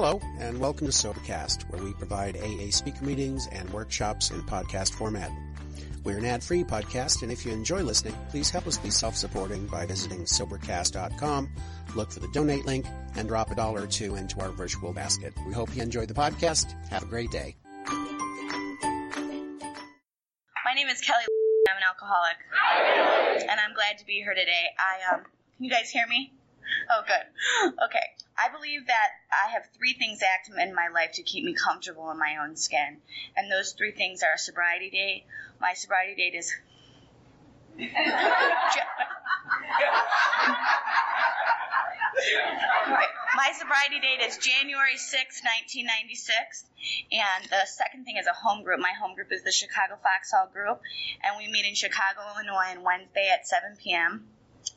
Hello, and welcome to Sobercast, where we provide AA speaker meetings and workshops in podcast format. We're an ad-free podcast, and if you enjoy listening, please help us be self-supporting by visiting Sobercast.com, look for the donate link, and drop a dollar or two into our virtual basket. We hope you enjoy the podcast. Have a great day. My name is Kellie. I'm an alcoholic, and I'm glad to be here today. I um, can you guys hear me? Oh, good. Okay. I believe that I have three things active in my life to keep me comfortable in my own skin, and those three things are sobriety date. My sobriety date is. My sobriety date is January 6, 1996. And the second thing is a home group. My home group is the Chicago Foxhall Group. And we meet in Chicago, Illinois on Wednesday at 7 p.m.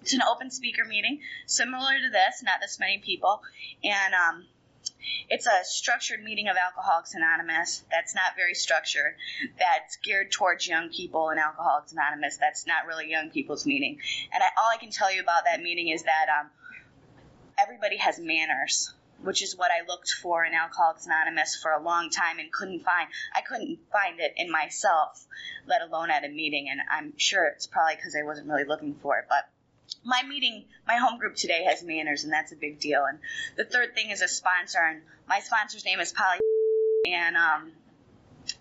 It's an open speaker meeting, similar to this, not this many people. And um, it's a structured meeting of Alcoholics Anonymous that's not very structured, that's geared towards young people in Alcoholics Anonymous. That's not really young people's meeting. And I, all I can tell you about that meeting is that um, everybody has manners, which is what I looked for in Alcoholics Anonymous for a long time and couldn't find. I couldn't find it in myself, let alone at a meeting. And I'm sure it's probably because I wasn't really looking for it. But my meeting, my home group today has manners, and that's a big deal. And the third thing is a sponsor, and my sponsor's name is Polly. And um,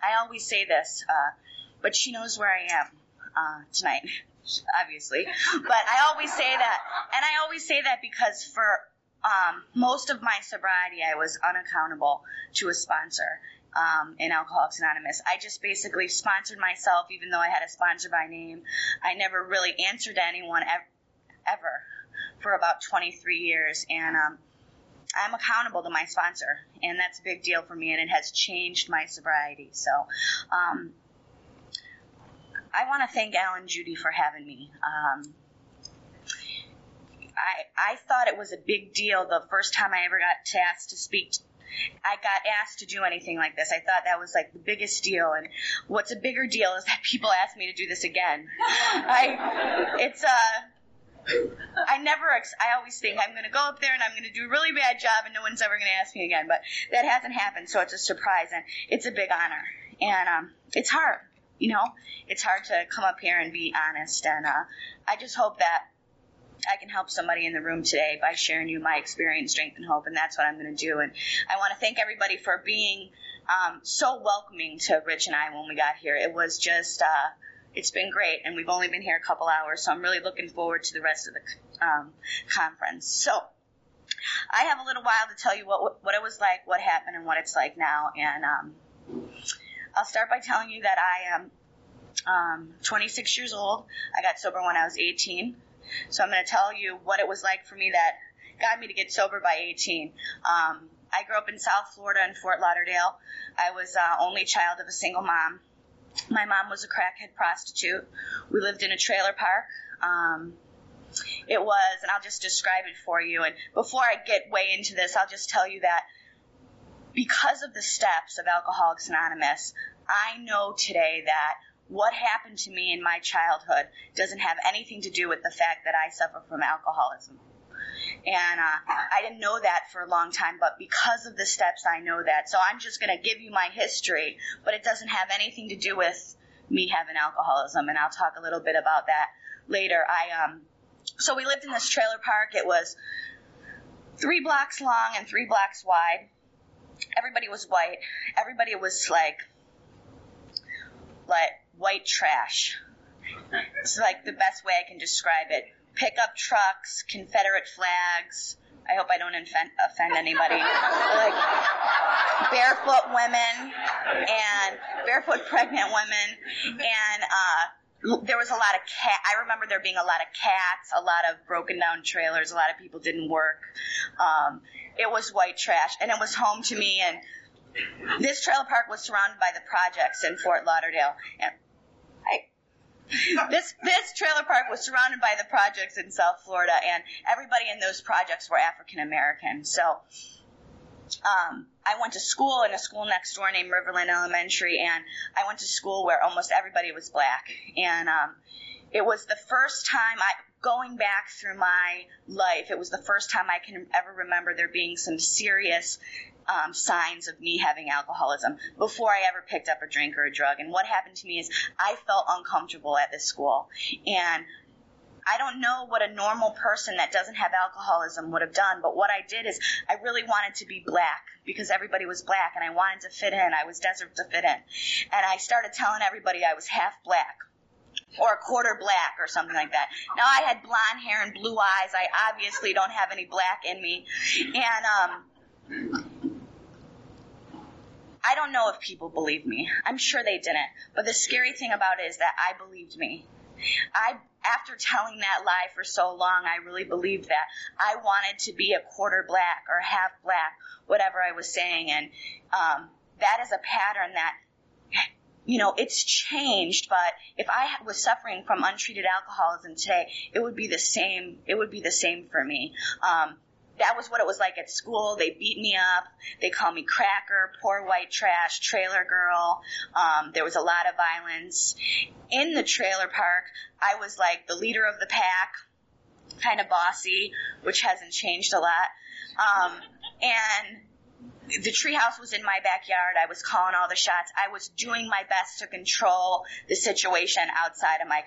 I always say this, uh, but she knows where I am uh, tonight, obviously. But I always say that, and I always say that because for um, most of my sobriety, I was unaccountable to a sponsor. Um, in Alcoholics Anonymous. I just basically sponsored myself, even though I had a sponsor by name. I never really answered to anyone ever for about 23 years, and um, I'm accountable to my sponsor, and that's a big deal for me, and it has changed my sobriety. So, um, I want to thank Alan Judy for having me. Um, I, I thought it was a big deal the first time I ever got asked to speak. I got asked to do anything like this. I thought that was like the biggest deal. And what's a bigger deal is that people ask me to do this again. I, it's, uh, I never, ex- I always think I'm going to go up there and I'm going to do a really bad job and no one's ever going to ask me again. But that hasn't happened, so it's a surprise and it's a big honor. And um, it's hard, you know, it's hard to come up here and be honest. And uh, I just hope that I can help somebody in the room today by sharing you my experience, strength, and hope. And that's what I'm going to do. And I want to thank everybody for being um, so welcoming to Rich and I when we got here. It was just, uh, it's been great, and we've only been here a couple hours, so I'm really looking forward to the rest of the um, conference. So, I have a little while to tell you what what it was like, what happened, and what it's like now. And um, I'll start by telling you that I am um, 26 years old. I got sober when I was 18. So I'm going to tell you what it was like for me that got me to get sober by 18. Um, I grew up in South Florida in Fort Lauderdale. I was uh, only child of a single mom. My mom was a crackhead prostitute. We lived in a trailer park. Um, it was, and I'll just describe it for you. And before I get way into this, I'll just tell you that because of the steps of Alcoholics Anonymous, I know today that what happened to me in my childhood doesn't have anything to do with the fact that I suffer from alcoholism. And uh, I didn't know that for a long time, but because of the steps, I know that. So I'm just going to give you my history, but it doesn't have anything to do with me having alcoholism, and I'll talk a little bit about that later. I um, so we lived in this trailer park. It was three blocks long and three blocks wide. Everybody was white. Everybody was like like white trash. It's like the best way I can describe it pickup trucks, Confederate flags. I hope I don't offend, offend anybody. like barefoot women and barefoot pregnant women, and uh, there was a lot of cat. I remember there being a lot of cats, a lot of broken down trailers. A lot of people didn't work. Um, it was white trash, and it was home to me. And this trailer park was surrounded by the projects in Fort Lauderdale. And this this trailer park was surrounded by the projects in South Florida, and everybody in those projects were African American. So, um, I went to school in a school next door named Riverland Elementary, and I went to school where almost everybody was black, and um, it was the first time I, going back through my life, it was the first time I can ever remember there being some serious um, signs of me having alcoholism before I ever picked up a drink or a drug. And what happened to me is I felt uncomfortable at this school. And I don't know what a normal person that doesn't have alcoholism would have done, but what I did is I really wanted to be black because everybody was black and I wanted to fit in. I was desperate to fit in. And I started telling everybody I was half black or a quarter black or something like that. Now I had blonde hair and blue eyes. I obviously don't have any black in me. And um I don't know if people believe me. I'm sure they didn't. But the scary thing about it is that I believed me. I after telling that lie for so long, I really believed that I wanted to be a quarter black or half black, whatever I was saying, and um, that is a pattern that you know, it's changed, but if I was suffering from untreated alcoholism today, it would be the same. It would be the same for me. Um, that was what it was like at school. They beat me up. They called me cracker, poor white trash, trailer girl. Um, there was a lot of violence. In the trailer park, I was like the leader of the pack, kind of bossy, which hasn't changed a lot. Um, and the treehouse was in my backyard. I was calling all the shots. I was doing my best to control the situation outside of my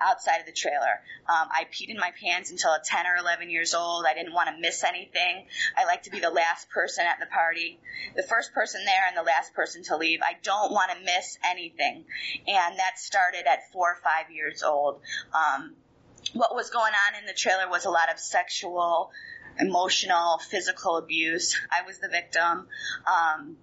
outside of the trailer. Um, I peed in my pants until 10 or 11 years old. I didn't want to miss anything. I like to be the last person at the party, the first person there and the last person to leave. I don't want to miss anything, and that started at four or five years old. Um, what was going on in the trailer was a lot of sexual emotional, physical abuse. I was the victim. Um,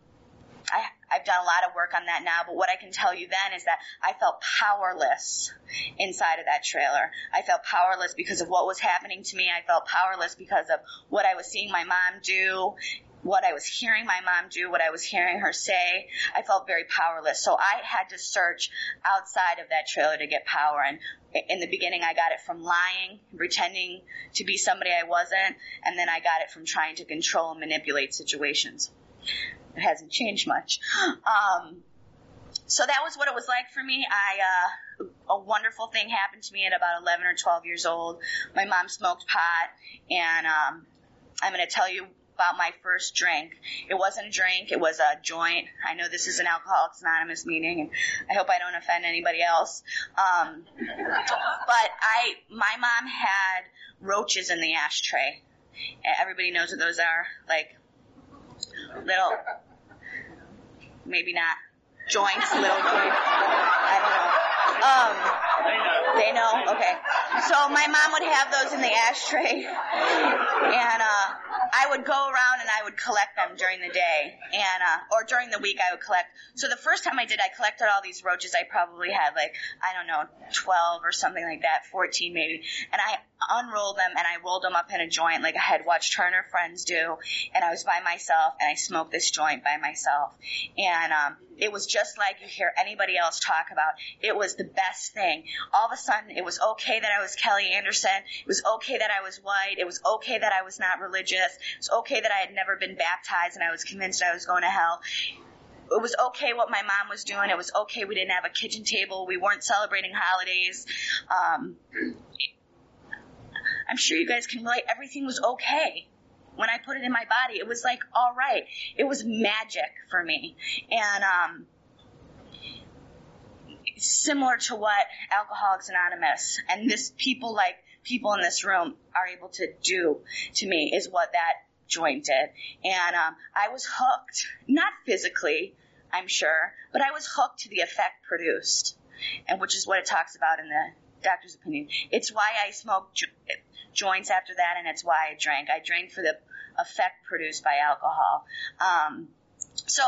I, I've done a lot of work on that now, but what I can tell you then is that I felt powerless inside of that trailer. I felt powerless because of what was happening to me. I felt powerless because of what I was seeing my mom do, what I was hearing my mom do, what I was hearing her say. I felt very powerless. So I had to search outside of that trailer to get power. And in the beginning, I got it from lying, pretending to be somebody I wasn't, and then I got it from trying to control and manipulate situations. It hasn't changed much. Um, so that was what it was like for me. I uh, a wonderful thing happened to me at about 11 or 12 years old. My mom smoked pot, and um, I'm going to tell you about my first drink. It wasn't a drink, it was a joint. I know this is an Alcoholics Anonymous meeting, and I hope I don't offend anybody else. Um, but I, my mom had roaches in the ashtray. Everybody knows what those are, like little, maybe not joints, little joints. I don't know. Um, they know. Okay. So my mom would have those in the ashtray, and uh, I would go around and I would collect them during the day, and uh, or during the week I would collect. So the first time I did, I collected all these roaches. I probably had like I don't know, twelve or something like that, fourteen maybe, and I unrolled them and I rolled them up in a joint like I had watched Turner Friends do, and I was by myself and I smoked this joint by myself, and um, it was just like you hear anybody else talk about. It was the best thing. All of a sudden, it was okay that I was Kellie Anderson. It was okay that I was white. It was okay that I was not religious. It was okay that I had never been baptized and I was convinced I was going to hell it was okay what my mom was doing. It was okay we didn't have a kitchen table. We weren't celebrating holidays. Um, I'm sure you guys can relate. Everything was okay. When I put it in my body, it was like, all right. It was magic for me. And, um, similar to what Alcoholics Anonymous and this people like people in this room are able to do to me is what that joint did. And um, I was hooked, not physically, I'm sure, but I was hooked to the effect produced, and which is what it talks about in the doctor's opinion. It's why I smoked jo- joints after that, and it's why I drank. I drank for the effect produced by alcohol. Um, so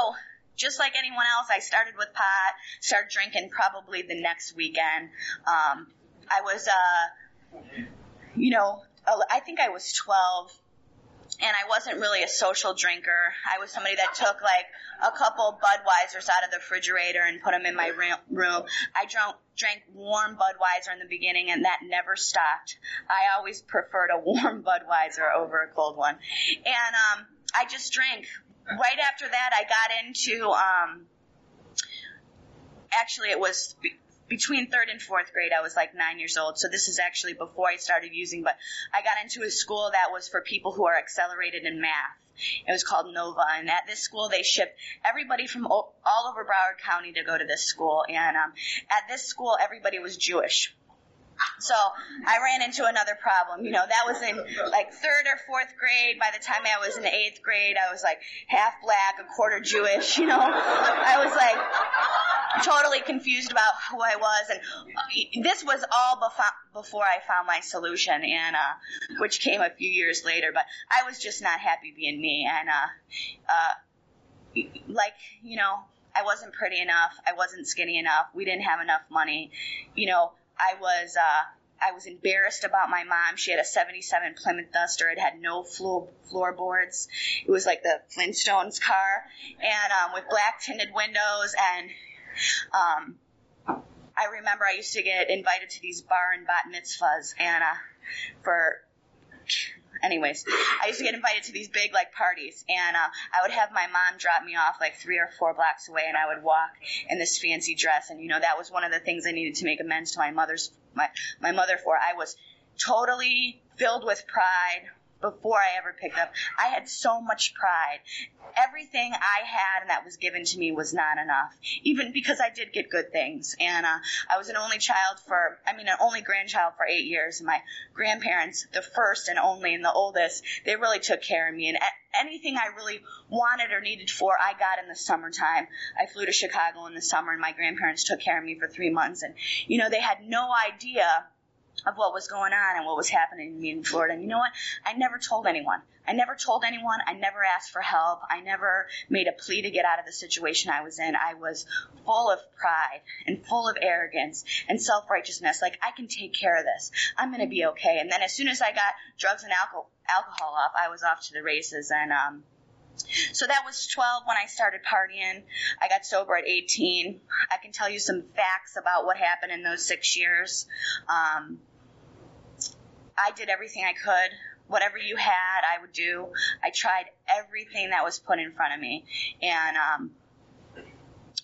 just like anyone else, I started with pot, started drinking probably the next weekend. Um, I was, uh, you know, I think I was 12 and I wasn't really a social drinker. I was somebody that took like a couple Budweisers out of the refrigerator and put them in my room. I drank drank warm Budweiser in the beginning, and that never stopped. I always preferred a warm Budweiser over a cold one, and um, I just drank. Right after that, I got into um, actually it was between third and fourth grade, I was like nine years old. So this is actually before I started using, but I got into a school that was for people who are accelerated in math. It was called Nova, and at this school they shipped everybody from all over Broward County to go to this school. And um, at this school, everybody was Jewish. So I ran into another problem. You know, that was in like third or fourth grade. By the time I was in eighth grade, I was like half black, a quarter Jewish. You know, I was like totally confused about who I was, and this was all before I found my solution, and uh, which came a few years later. But I was just not happy being me, and uh, uh, like you know. I wasn't pretty enough. I wasn't skinny enough. We didn't have enough money. You know, I was uh, I was embarrassed about my mom. She had a 77 Plymouth Duster. It had no floor, floorboards. It was like the Flintstones car, and um, with black tinted windows. And um, I remember I used to get invited to these bar and bat mitzvahs, and uh, for anyways, I used to get invited to these big like parties, and uh, I would have my mom drop me off like three or four blocks away, and I would walk in this fancy dress, and you know that was one of the things I needed to make amends to my mother's my my mother for. I was totally filled with pride, before I ever picked up. I had so much pride. Everything I had and that was given to me was not enough, even because I did get good things. And uh, I was an only child for, I mean, an only grandchild for eight years. And my grandparents, the first and only and the oldest, they really took care of me. And anything I really wanted or needed for, I got in the summertime. I flew to Chicago in the summer, and my grandparents took care of me for three months. And, you know, they had no idea of what was going on and what was happening in Florida. And you know what? I never told anyone. I never told anyone. I never asked for help. I never made a plea to get out of the situation I was in. I was full of pride and full of arrogance and self righteousness. Like, I can take care of this. I'm going to be okay. And then as soon as I got drugs and alcohol, alcohol off, I was off to the races. And, um, so that was 12 when I started partying. I got sober at 18. I can tell you some facts about what happened in those six years. Um, I did everything I could. Whatever you had, I would do. I tried everything that was put in front of me. And um,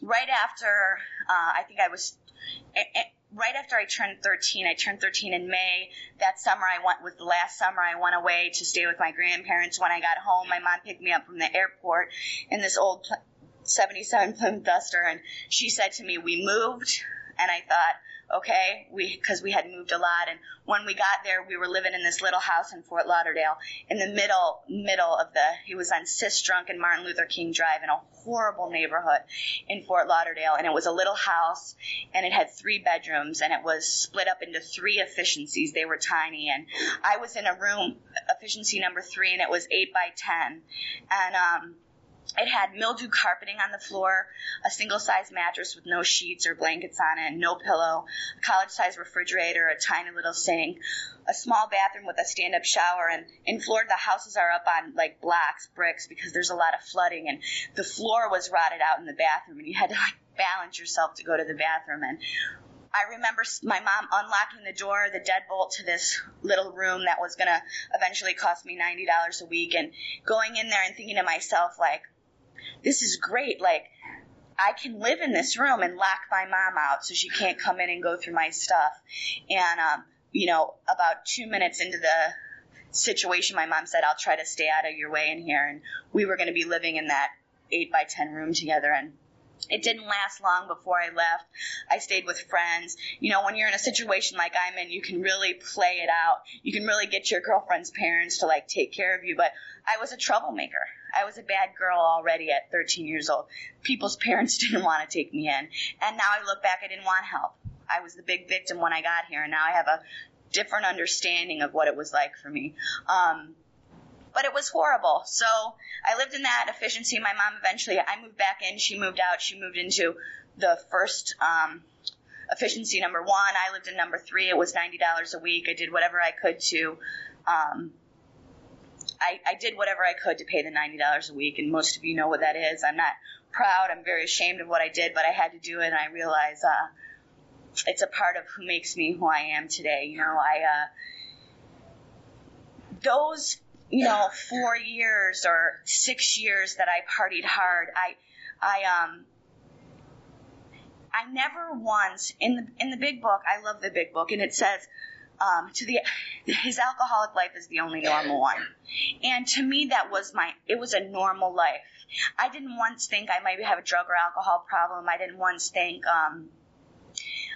right after, uh, I think I was. Right after I turned 13, I turned 13 in May. That summer, I went was the last summer I went away to stay with my grandparents. When I got home, my mom picked me up from the airport in this old 77 Plymouth Duster, and she said to me, "We moved." And I thought, okay, we because we had moved a lot, and when we got there, we were living in this little house in Fort Lauderdale, in the middle middle of the. He was on Sistrunk and Martin Luther King Drive in a horrible neighborhood in Fort Lauderdale, and it was a little house, and it had three bedrooms, and it was split up into three efficiencies. They were tiny, and I was in a room, efficiency number three, and it was eight by ten, and um it had mildew carpeting on the floor, a single size mattress with no sheets or blankets on it, no pillow, a college size refrigerator, a tiny little sink, a small bathroom with a stand up shower. And in Florida, the houses are up on like blocks, bricks, because there's a lot of flooding. And the floor was rotted out in the bathroom, and you had to like balance yourself to go to the bathroom. And I remember my mom unlocking the door, the deadbolt to this little room that was going to eventually cost me $90 a week and going in there and thinking to myself, like, this is great. Like, I can live in this room and lock my mom out so she can't come in and go through my stuff. And, um, you know, about two minutes into the situation, my mom said, I'll try to stay out of your way in here. And we were going to be living in that eight by 10 room together. And it didn't last long before I left. I stayed with friends. You know, when you're in a situation like I'm in, you can really play it out. You can really get your girlfriend's parents to like take care of you. But I was a troublemaker. I was a bad girl already at 13 years old. People's parents didn't want to take me in. And now I look back, I didn't want help. I was the big victim when I got here, and now I have a different understanding of what it was like for me. Um, but it was horrible. So I lived in that efficiency. My mom eventually, I moved back in. She moved out. She moved into the first um, efficiency number one. I lived in number three. It was ninety dollars a week. I did whatever I could to. Um, I, I did whatever I could to pay the ninety dollars a week, and most of you know what that is. I'm not proud. I'm very ashamed of what I did, but I had to do it, and I realize uh, it's a part of who makes me who I am today. You know, I uh, those you know, four years or six years that I partied hard, I, I, um, I never once in the in the big book. I love the big book, and it says um, to the his alcoholic life is the only normal one. And to me, that was my it was a normal life. I didn't once think I might have a drug or alcohol problem. I didn't once think um,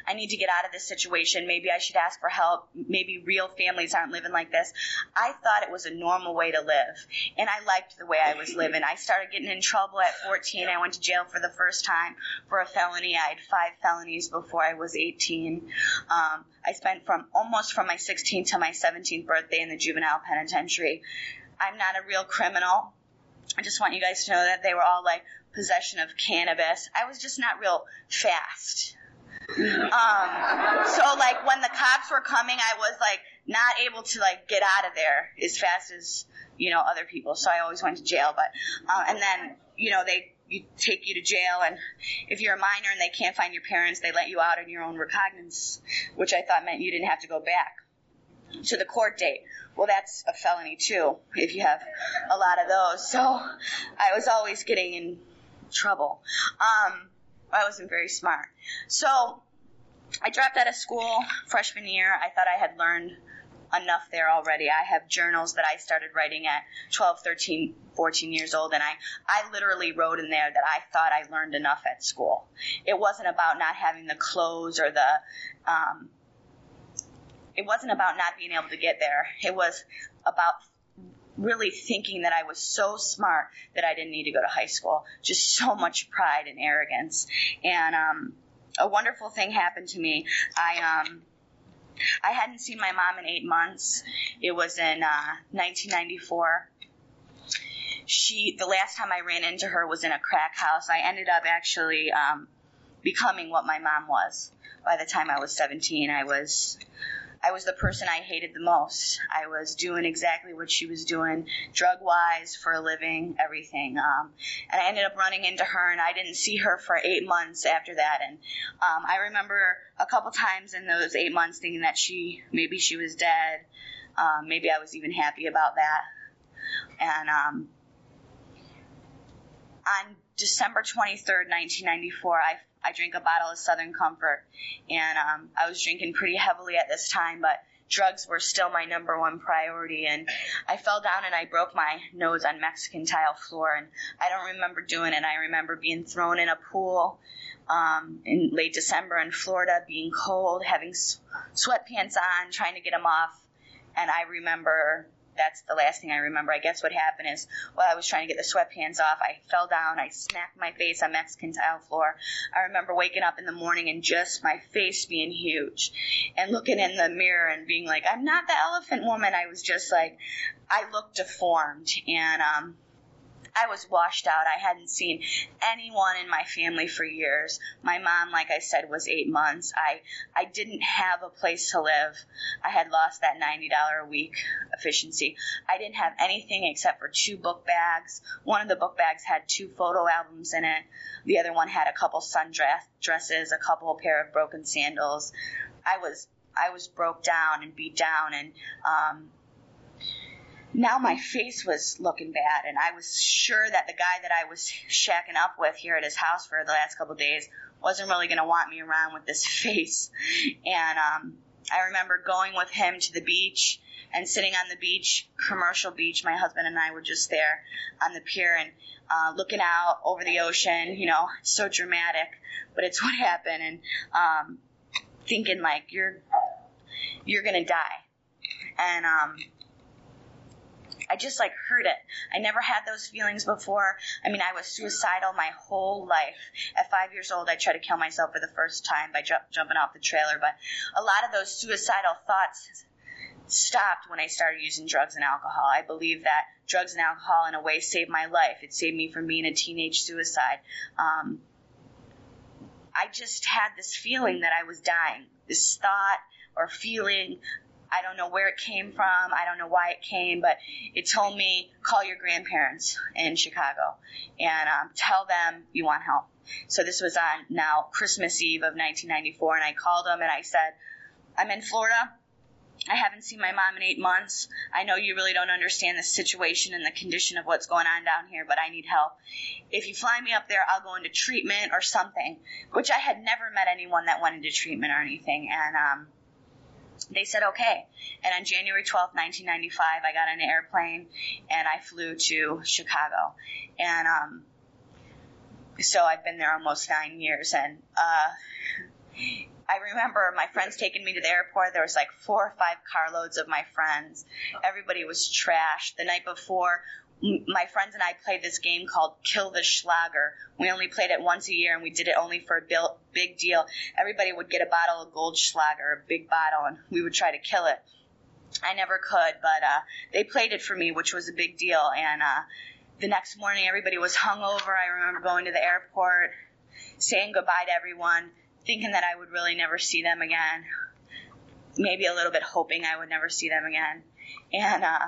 I need to get out of this situation. Maybe I should ask for help. Maybe real families aren't living like this. I thought it was a normal way to live. And I liked the way I was living. I started getting in trouble at 14. I went to jail for the first time for a felony. I had five felonies before I was 18. Um, I spent from almost from my 16th to my 17th birthday in the juvenile penitentiary. I'm not a real criminal. I just want you guys to know that they were all like possession of cannabis. I was just not real fast. Um, so like when the cops were coming, I was like not able to like get out of there as fast as you know other people. So I always went to jail. But uh, and then you know they you take you to jail, and if you're a minor and they can't find your parents, they let you out on your own recognizance, which I thought meant you didn't have to go back to the court date. Well, that's a felony too, if you have a lot of those. So I was always getting in trouble. Um, I wasn't very smart. So I dropped out of school freshman year. I thought I had learned enough there already. I have journals that I started writing at 12, 13, 14 years old, and I, I literally wrote in there that I thought I learned enough at school. It wasn't about not having the clothes or the, um, it wasn't about not being able to get there. It was about really thinking that I was so smart that I didn't need to go to high school. Just so much pride and arrogance. And um, a wonderful thing happened to me. I um, I hadn't seen my mom in eight months. It was in uh, 1994. She, the last time I ran into her was in a crack house. I ended up actually um, becoming what my mom was. By the time I was 17, I was I was the person I hated the most. I was doing exactly what she was doing, drug wise, for a living, everything. Um, and I ended up running into her, and I didn't see her for eight months after that. And um, I remember a couple times in those eight months thinking that she maybe she was dead. Um, maybe I was even happy about that. And um, on December 23rd, 1994, I I drank a bottle of Southern Comfort, and um, I was drinking pretty heavily at this time, but drugs were still my number one priority. And I fell down and I broke my nose on Mexican tile floor, and I don't remember doing it. I remember being thrown in a pool um, in late December in Florida, being cold, having sweatpants on, trying to get them off. And I remember that's the last thing I remember. I guess what happened is while I was trying to get the sweatpants off, I fell down. I smacked my face on Mexican tile floor. I remember waking up in the morning and just my face being huge and looking in the mirror and being like, I'm not the elephant woman. I was just like, I looked deformed and, um, I was washed out. I hadn't seen anyone in my family for years. My mom, like I said, was eight months. I, I didn't have a place to live. I had lost that $90 a week efficiency. I didn't have anything except for two book bags. One of the book bags had two photo albums in it. The other one had a couple sundress dresses, a couple pair of broken sandals. I was I was broke down and beat down and um, now my face was looking bad, and I was sure that the guy that I was shacking up with here at his house for the last couple of days wasn't really going to want me around with this face. And um, I remember going with him to the beach and sitting on the beach, commercial beach. My husband and I were just there on the pier and uh, looking out over the ocean. You know, so dramatic, but it's what happened. And um, thinking like you're you're gonna die. And um, I just like heard it. I never had those feelings before. I mean, I was suicidal my whole life. At five years old, I tried to kill myself for the first time by ju- jumping off the trailer, but a lot of those suicidal thoughts stopped when I started using drugs and alcohol. I believe that drugs and alcohol, in a way, saved my life. It saved me from being a teenage suicide. Um, I just had this feeling that I was dying, this thought or feeling I don't know where it came from. I don't know why it came, but it told me call your grandparents in Chicago and um, tell them you want help. So this was on now Christmas Eve of 1994, and I called them and I said, I'm in Florida. I haven't seen my mom in eight months. I know you really don't understand the situation and the condition of what's going on down here, but I need help. If you fly me up there, I'll go into treatment or something, which I had never met anyone that went into treatment or anything. And, um, they said okay. And on January 12th, 1995, I got on an airplane and I flew to Chicago. And, um, so I've been there almost nine years and, uh, I remember my friends taking me to the airport. There was like four or five carloads of my friends. Everybody was trashed. The night before, my friends and I played this game called Kill the Schlager. We only played it once a year and we did it only for a big deal. Everybody would get a bottle of Goldschlager, a big bottle, and we would try to kill it. I never could, but uh, they played it for me, which was a big deal. And uh, the next morning, everybody was hungover. I remember going to the airport, saying goodbye to everyone, thinking that I would really never see them again. Maybe a little bit hoping I would never see them again. And uh,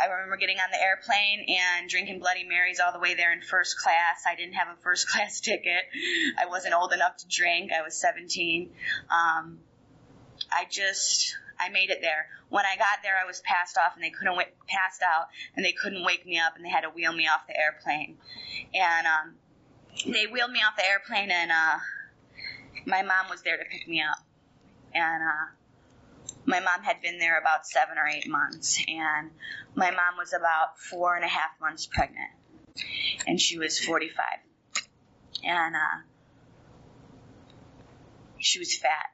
I remember getting on the airplane and drinking Bloody Marys all the way there in first class. I didn't have a first class ticket. I wasn't old enough to drink. I was 17. Um, I just, I made it there. When I got there, I was passed off and they couldn't w- passed out and they couldn't wake me up and they had to wheel me off the airplane. And um, they wheeled me off the airplane and uh, my mom was there to pick me up. And uh, my mom had been there about seven or eight months, and my mom was about four and a half months pregnant, and she was 45. And uh, she was fat.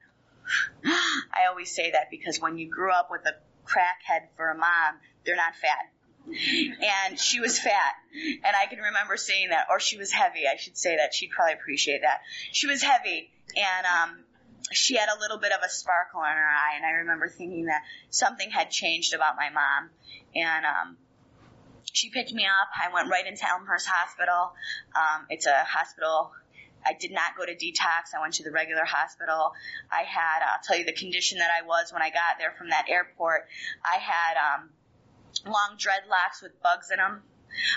I always say that because when you grew up with a crackhead for a mom, they're not fat. And she was fat. And I can remember saying that, or she was heavy, I should say that. She'd probably appreciate that. She was heavy. And um, she had a little bit of a sparkle in her eye, and I remember thinking that something had changed about my mom. And um, she picked me up. I went right into Elmhurst Hospital. Um, it's a hospital. I did not go to detox. I went to the regular hospital. I had, I'll tell you the condition that I was when I got there from that airport. I had um, long dreadlocks with bugs in them.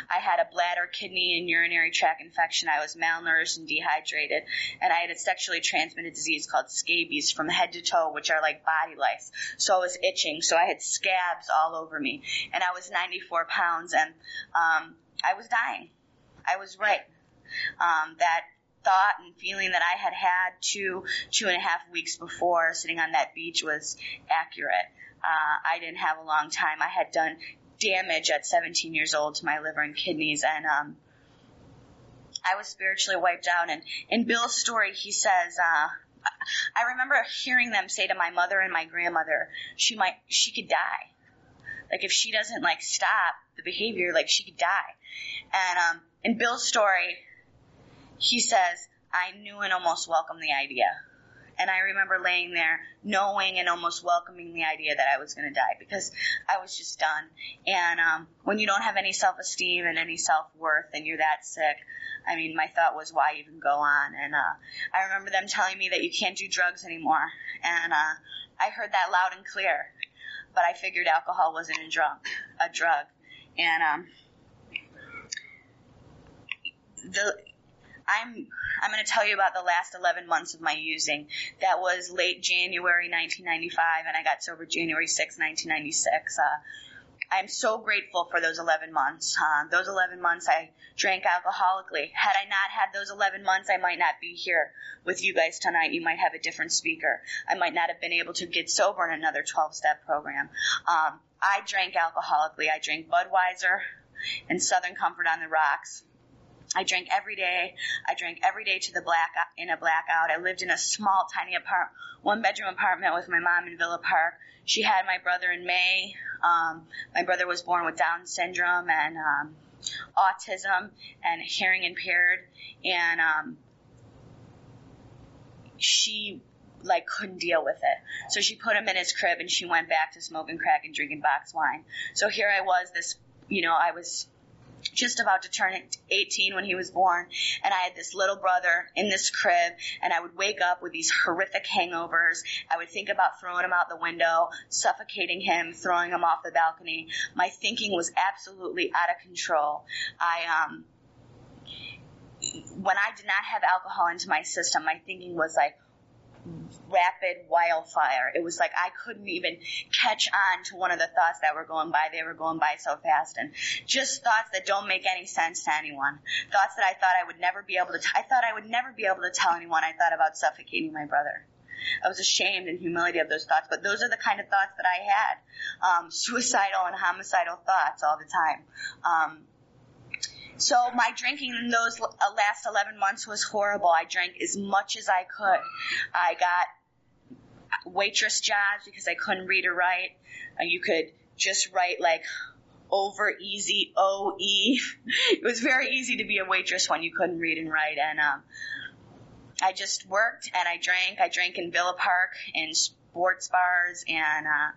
I had a bladder, kidney, and urinary tract infection. I was malnourished and dehydrated, and I had a sexually transmitted disease called scabies from head to toe, which are like body lice. So I was itching. So I had scabs all over me, and I was 94 pounds, and um, I was dying. I was right. Um, that thought and feeling that I had had two two and a half weeks before sitting on that beach was accurate. Uh, I didn't have a long time. I had done damage at 17 years old to my liver and kidneys, and um, I was spiritually wiped out. And in Bill's story, he says, uh, I remember hearing them say to my mother and my grandmother, she might, she could die. Like if she doesn't like stop the behavior, like she could die. And um, in Bill's story, he says, I knew and almost welcomed the idea. And I remember laying there knowing and almost welcoming the idea that I was going to die because I was just done. And um, when you don't have any self esteem and any self worth and you're that sick, I mean, my thought was, why even go on? And uh, I remember them telling me that you can't do drugs anymore. And uh, I heard that loud and clear. But I figured alcohol wasn't a drug. A drug. And um, the I'm I'm going to tell you about the last 11 months of my using. That was late January 1995, and I got sober January 6, 1996. Uh, I'm so grateful for those 11 months. Uh, those 11 months I drank alcoholically. Had I not had those 11 months, I might not be here with you guys tonight. You might have a different speaker. I might not have been able to get sober in another 12 step program. Um, I drank alcoholically. I drank Budweiser and Southern Comfort on the Rocks. I drank every day. I drank every day to the black in a blackout. I lived in a small, tiny apart, one bedroom apartment with my mom in Villa Park. She had my brother in May. Um, my brother was born with Down syndrome and um, autism and hearing impaired, and um, she like couldn't deal with it. So she put him in his crib and she went back to smoking crack and drinking box wine. So here I was, this you know, I was just about to turn 18 when he was born, and I had this little brother in this crib, and I would wake up with these horrific hangovers. I would think about throwing him out the window, suffocating him, throwing him off the balcony. My thinking was absolutely out of control. I, um, when I did not have alcohol into my system, my thinking was like, rapid wildfire. It was like I couldn't even catch on to one of the thoughts that were going by. They were going by so fast and just thoughts that don't make any sense to anyone. Thoughts that I thought I would never be able to, t- I thought I would never be able to tell anyone. I thought about suffocating my brother. I was ashamed and humility of those thoughts, but those are the kind of thoughts that I had. Um, suicidal and homicidal thoughts all the time. Um, so my drinking in those uh, last 11 months was horrible. I drank as much as I could. I got waitress jobs because I couldn't read or write. Uh, you could just write like over easy O E. It was very easy to be a waitress when you couldn't read and write. And um, I just worked and I drank. I drank in Villa Park in sports bars, and uh,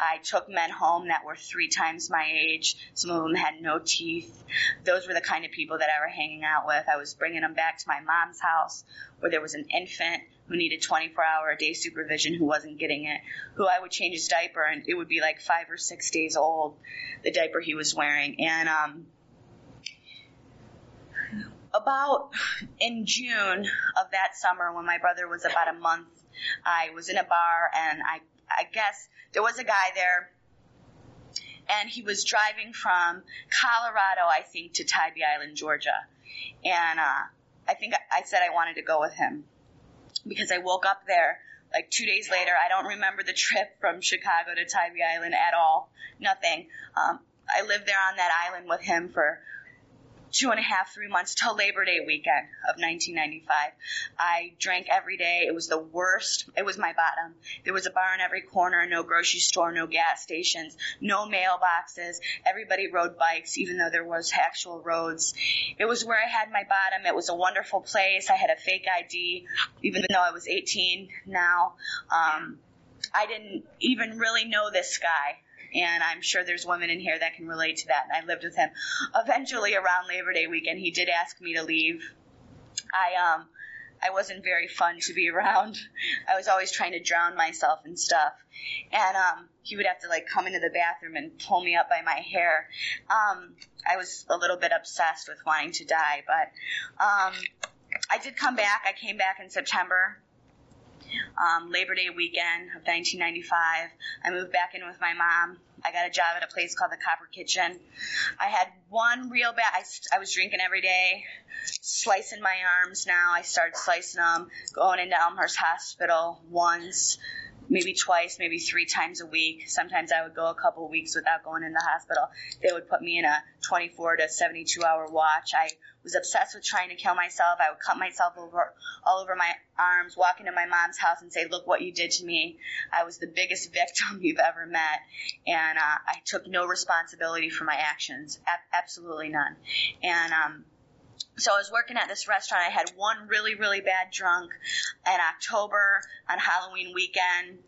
I took men home that were three times my age. Some of them had no teeth. Those were the kind of people that I were hanging out with. I was bringing them back to my mom's house where there was an infant who needed 24 hour a day supervision who wasn't getting it, who I would change his diaper and it would be like five or six days old, the diaper he was wearing. And, um, about in June of that summer when my brother was about a month I was in a bar and I, I guess there was a guy there and he was driving from Colorado, I think, to Tybee Island, Georgia. And, uh, I think I said I wanted to go with him because I woke up there like two days later. I don't remember the trip from Chicago to Tybee Island at all. Nothing. Um, I lived there on that island with him for two and a half, three months till Labor Day weekend of 1995. I drank every day. It was the worst. It was my bottom. There was a bar in every corner, no grocery store, no gas stations, no mailboxes. Everybody rode bikes, even though there was actual roads. It was where I had my bottom. It was a wonderful place. I had a fake ID, even though I was 18 now. Um, I didn't even really know this guy and I'm sure there's women in here that can relate to that. And I lived with him. Eventually, around Labor Day weekend, he did ask me to leave. I um, I wasn't very fun to be around. I was always trying to drown myself and stuff, and um, he would have to like come into the bathroom and pull me up by my hair. Um, I was a little bit obsessed with wanting to die, but um, I did come back. I came back in September um, Labor Day weekend of 1995. I moved back in with my mom. I got a job at a place called the Copper Kitchen. I had one real bad. I, I was drinking every day, slicing my arms. Now I started slicing them, going into Elmhurst Hospital once, maybe twice, maybe three times a week. Sometimes I would go a couple weeks without going in the hospital. They would put me in a 24 to 72 hour watch. I was obsessed with trying to kill myself. I would cut myself over all over my arms, walk into my mom's house and say, "Look what you did to me." I was the biggest victim you've ever met, and uh, I took no responsibility for my actions, a- absolutely none. And um, so I was working at this restaurant. I had one really, really bad drunk in October on Halloween weekend.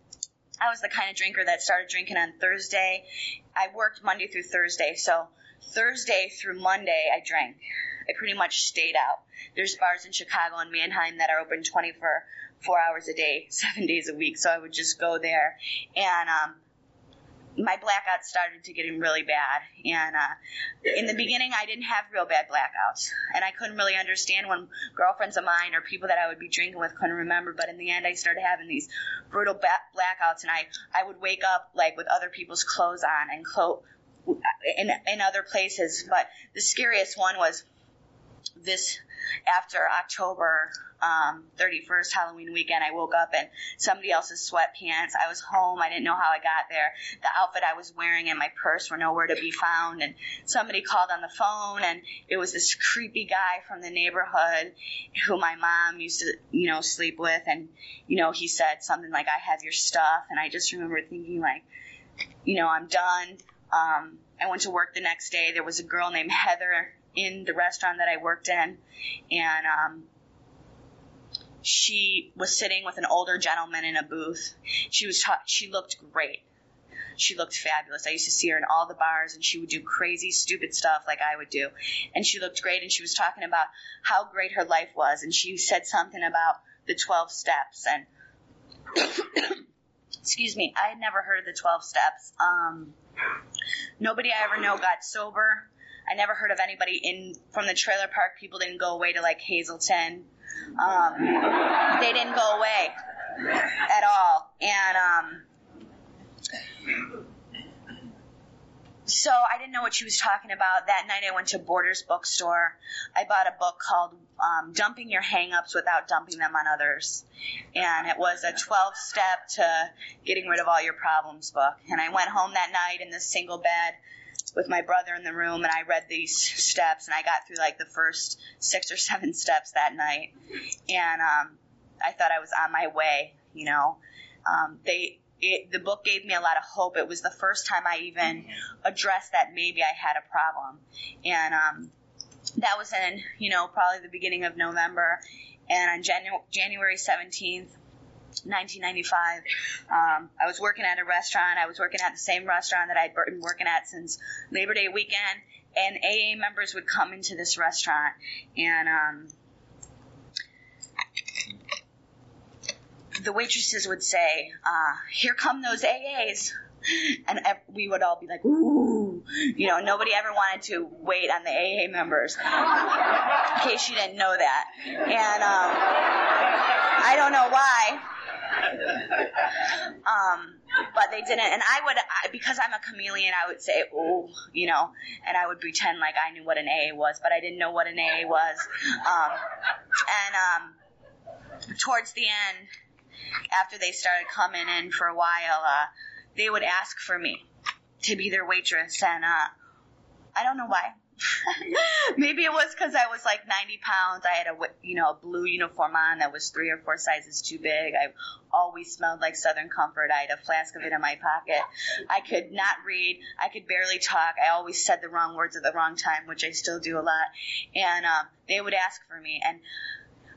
I was the kind of drinker that started drinking on Thursday. I worked Monday through Thursday, so Thursday through Monday I drank. I pretty much stayed out. There's bars in Chicago and Mannheim that are open 24 four hours a day, seven days a week. So I would just go there, and um, my blackouts started to get really bad. And uh, in the beginning, I didn't have real bad blackouts, and I couldn't really understand when girlfriends of mine or people that I would be drinking with couldn't remember. But in the end, I started having these brutal blackouts, and I I would wake up like with other people's clothes on and clo- in in other places. But the scariest one was this after October um, 31st Halloween weekend, I woke up in somebody else's sweatpants. I was home. I didn't know how I got there. The outfit I was wearing and my purse were nowhere to be found. And somebody called on the phone, and it was this creepy guy from the neighborhood who my mom used to, you know, sleep with. And, you know, he said something like, I have your stuff. And I just remember thinking, like, you know, I'm done. Um, I went to work the next day. There was a girl named Heather in the restaurant that I worked in, and um, she was sitting with an older gentleman in a booth. She was ta- she looked great. She looked fabulous. I used to see her in all the bars, and she would do crazy, stupid stuff like I would do. And she looked great, and she was talking about how great her life was, and she said something about the 12 steps. And excuse me, I had never heard of the 12 steps. Um, nobody I ever know got sober I never heard of anybody in from the trailer park. People didn't go away to like Hazelden. Um, they didn't go away. at all. And um, so I didn't know what she was talking about. That night I went to Borders bookstore. I bought a book called um, Dumping Your Hangups Without Dumping Them on Others. And it was a 12 step to getting rid of all your problems book. And I went home that night in this single bed with my brother in the room and I read these steps and I got through like the first six or seven steps that night. And um, I thought I was on my way, you know. Um, they it, the book gave me a lot of hope. It was the first time I even addressed that maybe I had a problem. And um, that was in, you know, probably the beginning of November. And on Janu- January 17th, 1995, um, I was working at a restaurant. I was working at the same restaurant that I'd been working at since Labor Day weekend. And AA members would come into this restaurant and um, the waitresses would say, uh, "Here come those AAs," and we would all be like, "Ooh," you know. Nobody ever wanted to wait on the AA members, in case you didn't know that. And um, I don't know why. Um, but they didn't, and I would, I, because I'm a chameleon, I would say, "Oh," you know, and I would pretend like I knew what an AA was, but I didn't know what an AA was. Um, and um, towards the end, after they started coming in for a while, uh, they would ask for me to be their waitress, and uh, I don't know why. Maybe it was because I was like 90 pounds. I had a you know a blue uniform on that was three or four sizes too big. I always smelled like Southern Comfort. I had a flask of it in my pocket. I could not read. I could barely talk. I always said the wrong words at the wrong time, which I still do a lot. And um, they would ask for me, and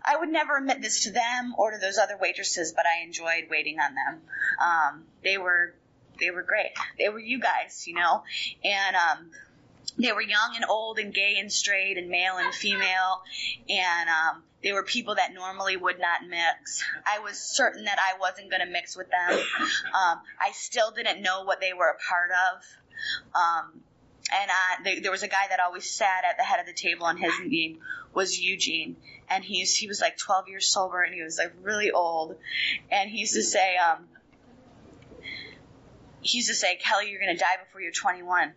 I would never admit this to them or to those other waitresses, but I enjoyed waiting on them. Um, they were they were great. They were you guys, you know, and um, they were young and old and gay and straight and male and female, and um, they were people that normally would not mix. I was certain that I wasn't going to mix with them. Um, I still didn't know what they were a part of. Um, and uh, they, there was a guy that always sat at the head of the table, and his name was Eugene. And he's he was like 12 years sober and he was like really old. And he used to say um he used to say Kellie you're gonna die before you're 21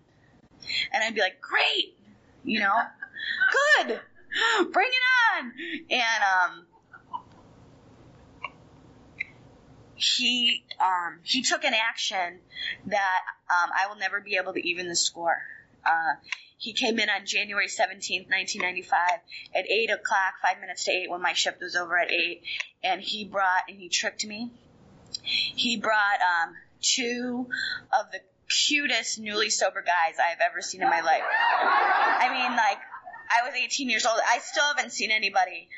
and i'd be like great! You know? Good! Bring it on! And um he um he took an action that um i will never be able to even the score uh he came in on January 17th, 1995 at 8 o'clock, five minutes to 8 when my shift was over at 8. And he brought, and he tricked me. He brought um, two of the cutest newly sober guys I've ever seen in my life. I mean, like, I was 18 years old. I still haven't seen anybody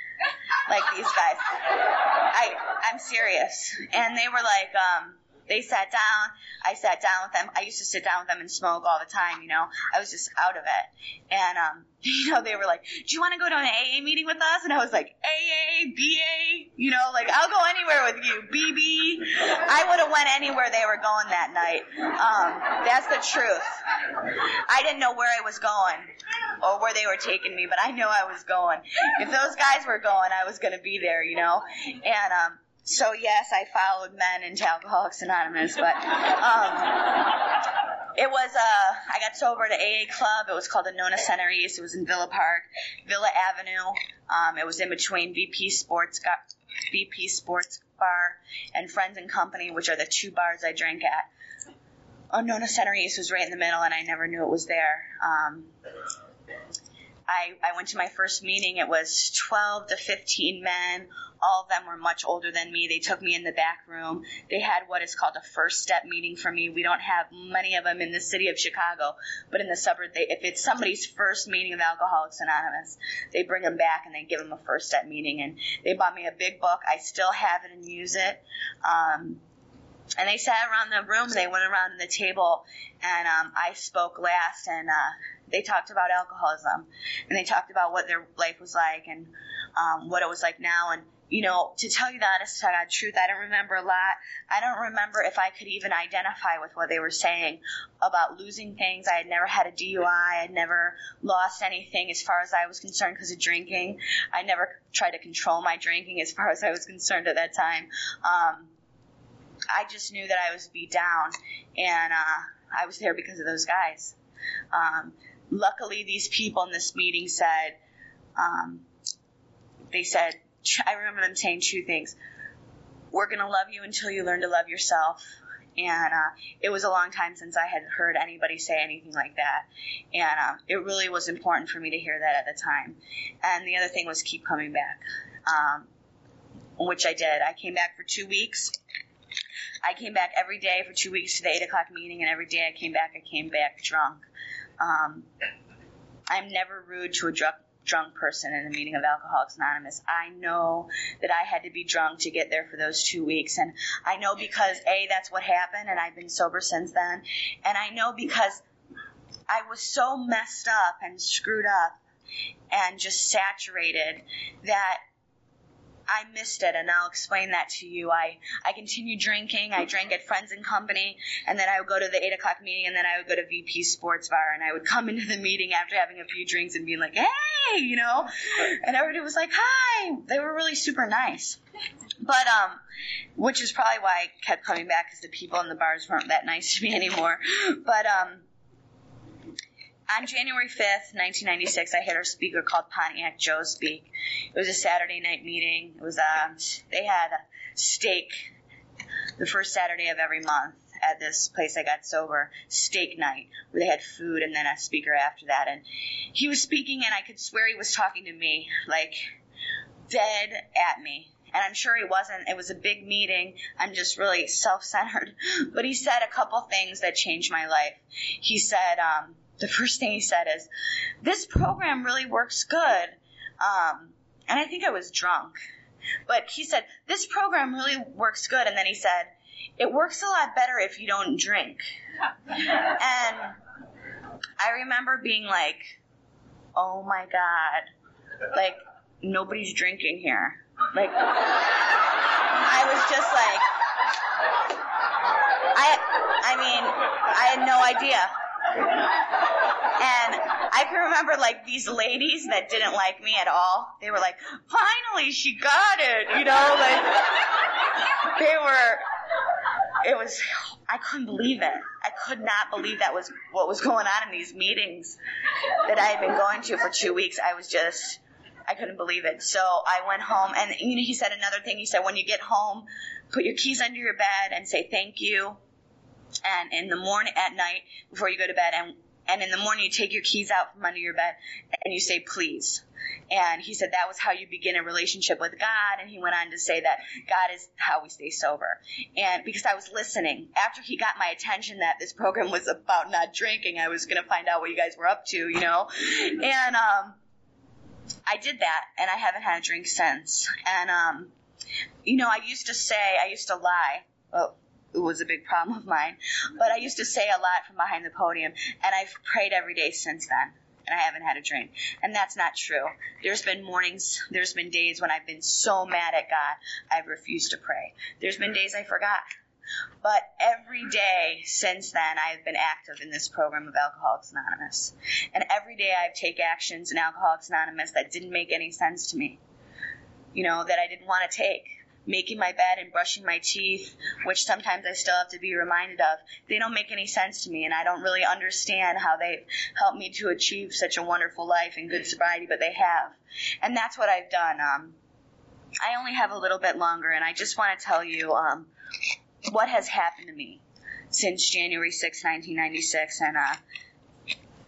like these guys. I, I'm serious. And they were like, um, they sat down. I sat down with them. I used to sit down with them and smoke all the time, you know. I was just out of it. And, um, you know, they were like, do you want to go to an AA meeting with us? And I was like, AA, BA, you know, like, I'll go anywhere with you, BB. I would have went anywhere they were going that night. Um, that's the truth. I didn't know where I was going or where they were taking me, but I knew I was going. If those guys were going, I was going to be there, you know. And, um, so yes, I followed men into Alcoholics Anonymous, but um, it was uh, I got sober at AA club. It was called the Nona Center East. It was in Villa Park, Villa Avenue. Um, it was in between VP Sports VP Sports Bar and Friends and Company, which are the two bars I drank at. Oh, Nona Center East was right in the middle, and I never knew it was there. Um, I, I went to my first meeting. It was 12 to 15 men. All of them were much older than me. They took me in the back room. They had what is called a first step meeting for me. We don't have many of them in the city of Chicago, but in the suburb, they, if it's somebody's first meeting of Alcoholics Anonymous, they bring them back and they give them a first step meeting. And they bought me a big book. I still have it and use it. Um, and they sat around the room they went around the table and um, I spoke last and uh, they talked about alcoholism and they talked about what their life was like and um, what it was like now and you know, to tell you the honest to God truth, I don't remember a lot. I don't remember if I could even identify with what they were saying about losing things. I had never had a DUI. I had never lost anything as far as I was concerned because of drinking. I never tried to control my drinking as far as I was concerned at that time. Um, I just knew that I was beat down, and uh, I was there because of those guys. Um, luckily, these people in this meeting said, um, they said, I remember them saying two things. We're going to love you until you learn to love yourself. And uh, it was a long time since I had heard anybody say anything like that. And uh, it really was important for me to hear that at the time. And the other thing was keep coming back, um, which I did. I came back for two weeks. I came back every day for two weeks to the 8 o'clock meeting, and every day I came back, I came back drunk. Um, I'm never rude to a drunk drunk person in a meeting of Alcoholics Anonymous. I know that I had to be drunk to get there for those two weeks. And I know because, A, that's what happened, and I've been sober since then. And I know because I was so messed up and screwed up and just saturated that I missed it, and I'll explain that to you. I, I continued drinking. I drank at Friends and Company, and then I would go to the 8 o'clock meeting, and then I would go to VP Sports Bar, and I would come into the meeting after having a few drinks and being like, hey, you know? And everybody was like, hi. They were really super nice. But, um, which is probably why I kept coming back, because the people in the bars weren't that nice to me anymore. But, um, on January 5th, 1996, I had our speaker called Pontiac Joe speak. It was a Saturday night meeting. It was um, they had a steak the first Saturday of every month at this place I got sober, steak night, where they had food and then a speaker after that. And he was speaking, and I could swear he was talking to me, like dead at me. And I'm sure he wasn't. It was a big meeting. I'm just really self centered. But he said a couple things that changed my life. He said, um, the first thing he said is, "This program really works good." Um, and I think I was drunk, but he said, "This program really works good." And then he said, "It works a lot better if you don't drink." and I remember being like, "Oh my god!" Like nobody's drinking here. Like I was just like. I, I mean, I had no idea. And I can remember like these ladies that didn't like me at all. They were like, finally she got it, you know, like they were, it was, I couldn't believe it. I could not believe that was what was going on in these meetings that I had been going to for two weeks. I was just, I couldn't believe it. So I went home and you know, he said another thing. He said, when you get home, put your keys under your bed and say thank you and in the morning at night before you go to bed and and in the morning you take your keys out from under your bed and you say please. And he said that was how you begin a relationship with god and he went on to say that god is how we stay sober. And because i was listening after he got my attention that this program was about not drinking i was going to find out what you guys were up to you know? And um i did that and i haven't had a drink since. And um you know i used to say i used to lie. It was a big problem of mine. But I used to say a lot from behind the podium, and I've prayed every day since then. And I haven't had a drink. And that's not true. There's been mornings, there's been days when I've been so mad at God, I've refused to pray. There's been days I forgot. But every day since then, I've been active in this program of Alcoholics Anonymous. And every day I've taken actions in Alcoholics Anonymous that didn't make any sense to me. You know, that I didn't want to take making my bed and brushing my teeth, which sometimes I still have to be reminded of, they don't make any sense to me, and I don't really understand how they've helped me to achieve such a wonderful life and good sobriety, but they have. And that's what I've done. Um, I only have a little bit longer, and I just want to tell you um, what has happened to me since January 6, 1996, and uh,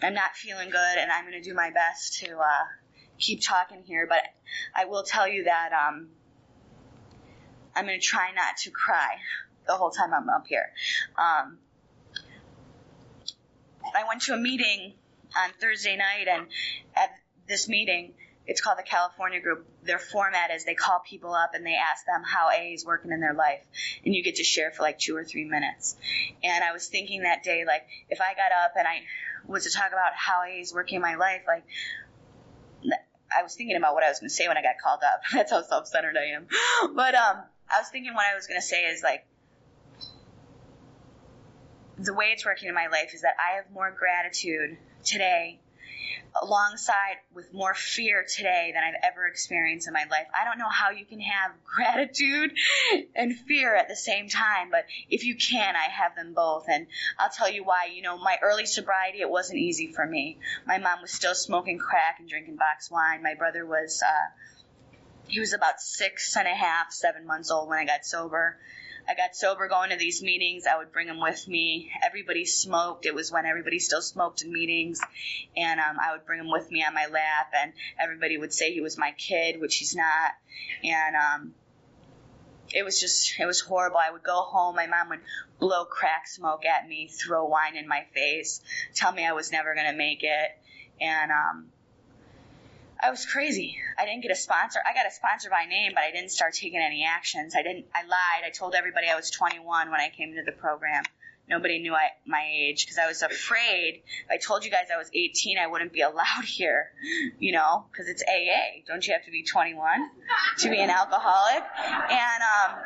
I'm not feeling good, and I'm going to do my best to uh, keep talking here, but I will tell you that um, I'm going to try not to cry the whole time I'm up here. Um, I went to a meeting on Thursday night, and at this meeting, it's called the California Group. Their format is they call people up and they ask them how AA is working in their life, and you get to share for like two or three minutes. And I was thinking that day, like, if I got up and I was to talk about how AA is working in my life, like, I was thinking about what I was going to say when I got called up. That's how self-centered I am. But um, I was thinking what I was going to say is like the way it's working in my life is that I have more gratitude today alongside with more fear today than I've ever experienced in my life. I don't know how you can have gratitude and fear at the same time, but if you can, I have them both. And I'll tell you why. You know, my early sobriety, it wasn't easy for me. My mom was still smoking crack and drinking box wine. My brother was, uh, he was about six and a half, seven months old when I got sober. I got sober going to these meetings. I would bring him with me. Everybody smoked. It was when everybody still smoked in meetings. And um, I would bring him with me on my lap, and everybody would say he was my kid, which he's not. And um, it was just, it was horrible. I would go home. My mom would blow crack smoke at me, throw wine in my face, tell me I was never going to make it. And um, I was crazy. I didn't get a sponsor. I got a sponsor by name, but I didn't start taking any actions. I didn't. I lied. I told everybody I was 21 when I came into the program. Nobody knew I, my age because I was afraid. I told you guys I was 18, I wouldn't be allowed here, you know, because it's AA. Don't you have to be 21 to be an alcoholic? And um,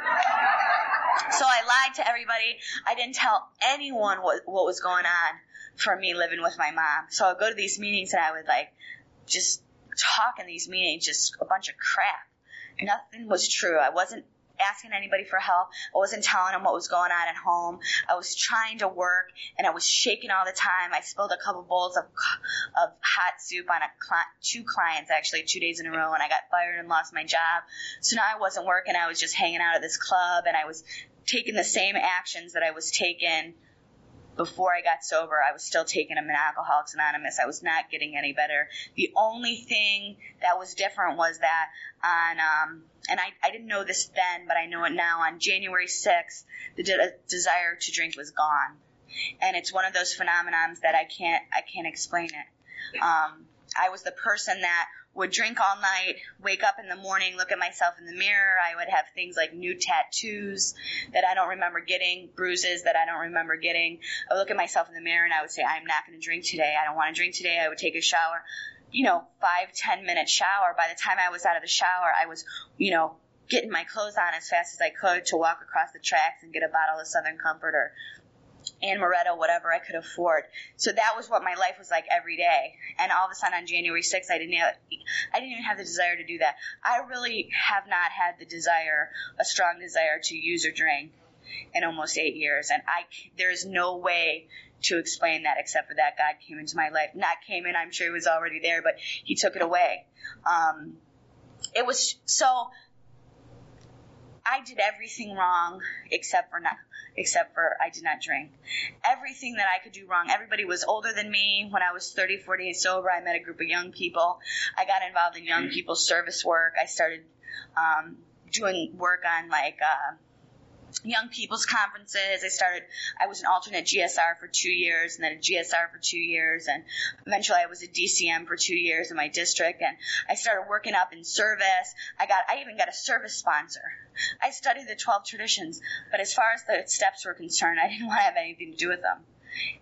so I lied to everybody. I didn't tell anyone what what was going on for me living with my mom. So I'd go to these meetings and I would like just talk in these meetings just a bunch of crap. Nothing was true. I wasn't asking anybody for help. I wasn't telling them what was going on at home. I was trying to work and I was shaking all the time. I spilled a couple bowls of of hot soup on a two clients actually two days in a row and I got fired and lost my job. So now I wasn't working. I was just hanging out at this club and I was taking the same actions that I was taking before I got sober, I was still taking them in Alcoholics Anonymous. I was not getting any better. The only thing that was different was that on, um, and I, I didn't know this then, but I know it now. On January 6th, the de- desire to drink was gone, and it's one of those phenomenons that I can't I can't explain it. Um, I was the person that would drink all night, wake up in the morning, look at myself in the mirror. I would have things like new tattoos that I don't remember getting, bruises that I don't remember getting. I would look at myself in the mirror and I would say, I'm not going to drink today. I don't want to drink today. I would take a shower. You know, five, ten minute shower. By the time I was out of the shower, I was, you know, getting my clothes on as fast as I could to walk across the tracks and get a bottle of Southern Comfort or Amaretto, whatever I could afford. So that was what my life was like every day. And all of a sudden on January 6th, I didn't have, I didn't even have the desire to do that. I really have not had the desire, a strong desire to use or drink in almost eight years. And I, there's no way to explain that except for that God came into my life. Not came in, I'm sure he was already there, but he took it away. Um, it was so, I did everything wrong except for not, except for I did not drink. Everything that I could do wrong. Everybody was older than me. When I was 30, 40 days sober, I met a group of young people. I got involved in young people's service work. I started um, doing work on like uh, young people's conferences. I started, I was an alternate GSR for two years and then a GSR for two years. And eventually I was a DCM for two years in my district. And I started working up in service. I got, I even got a service sponsor. I studied the 12 traditions, but as far as the steps were concerned, I didn't want to have anything to do with them.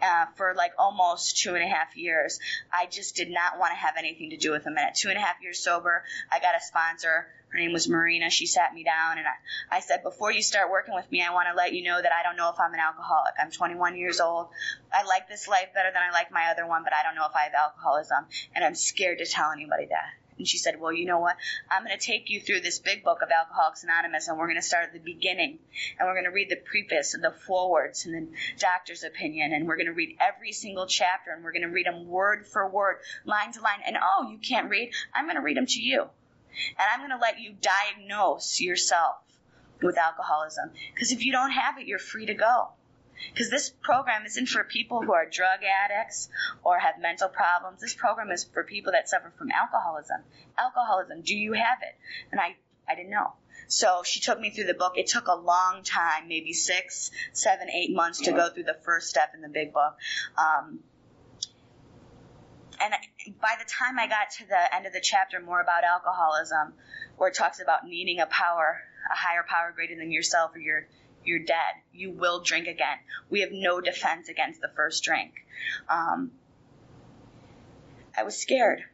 Uh, for like almost two and a half years. I just did not want to have anything to do with them. And at two and a half years sober, I got a sponsor her name was Marina. She sat me down and I, I said, before you start working with me, I want to let you know that I don't know if I'm an alcoholic. I'm 21 years old. I like this life better than I like my other one, but I don't know if I have alcoholism and I'm scared to tell anybody that. And she said, Well, you know what? I'm going to take you through this big book of Alcoholics Anonymous, and we're going to start at the beginning. And we're going to read the preface and the forewords and the doctor's opinion. And we're going to read every single chapter, and we're going to read them word for word, line to line. And oh, you can't read? I'm going to read them to you and I'm going to let you diagnose yourself with alcoholism. Because if you don't have it, you're free to go. Because this program isn't for people who are drug addicts or have mental problems. This program is for people that suffer from alcoholism. Alcoholism, do you have it? And I, I didn't know. So she took me through the book. It took a long time, maybe six, seven, eight months to go through the first step in the big book. Um, and by the time I got to the end of the chapter, more about alcoholism, where it talks about needing a power, a higher power greater than yourself, or you're you're dead. You will drink again. We have no defense against the first drink. Um, I was scared.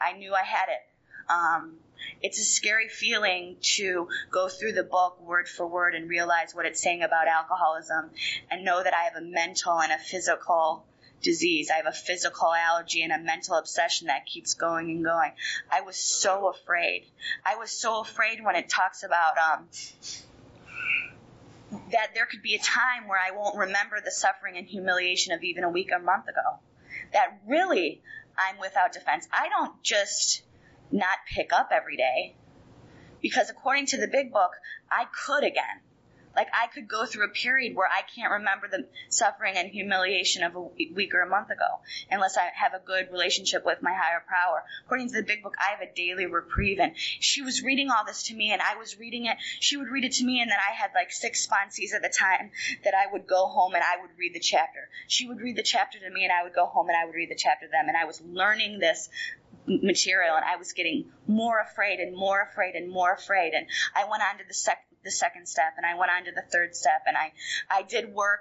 I knew I had it. Um, it's a scary feeling to go through the book word for word and realize what it's saying about alcoholism and know that I have a mental and a physical disease. I have a physical allergy and a mental obsession that keeps going and going. I was so afraid. I was so afraid when it talks about um, that there could be a time where I won't remember the suffering and humiliation of even a week or month ago. That really I'm without defense. I don't just not pick up every day because according to the big book, I could again. Like I could go through a period where I can't remember the suffering and humiliation of a week or a month ago unless I have a good relationship with my higher power. According to the big book, I have a daily reprieve and she was reading all this to me and I was reading it. She would read it to me and then I had like six sponsees at the time that I would go home and I would read the chapter. She would read the chapter to me and I would go home and I would read the chapter to them and I was learning this material and I was getting more afraid and more afraid and more afraid and I went on to the second the second step and I went on to the third step and I, I did work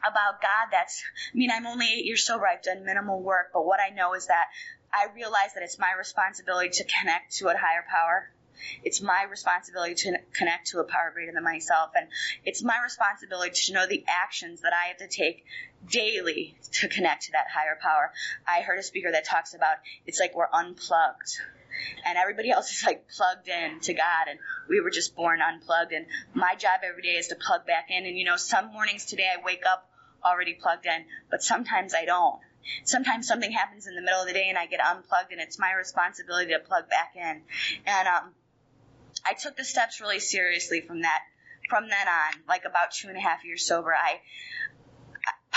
about God that's, I mean, I'm only eight years sober. I've done minimal work, but what I know is that I realize that it's my responsibility to connect to a higher power. It's my responsibility to connect to a power greater than myself. And it's my responsibility to know the actions that I have to take daily to connect to that higher power. I heard a speaker that talks about it's like we're unplugged and everybody else is like plugged in to God, and we were just born unplugged. And my job every day is to plug back in. And you know, some mornings today I wake up already plugged in, but sometimes I don't. Sometimes something happens in the middle of the day and I get unplugged, and it's my responsibility to plug back in. And um, I took the steps really seriously from that from then on, like about two and a half years sober. I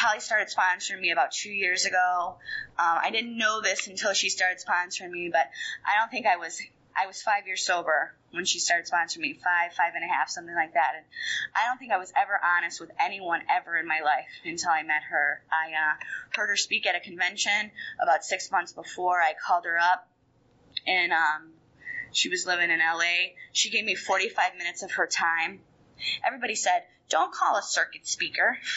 Polly started sponsoring me about two years ago. Um, I didn't know this until she started sponsoring me, but I don't think I was I was five years sober when she started sponsoring me, five, five and a half, something like that. And I don't think I was ever honest with anyone ever in my life until I met her. I uh, heard her speak at a convention about six months before. I called her up, and um, she was living in LA. She gave me 45 minutes of her time. Everybody said, "Don't call a circuit speaker."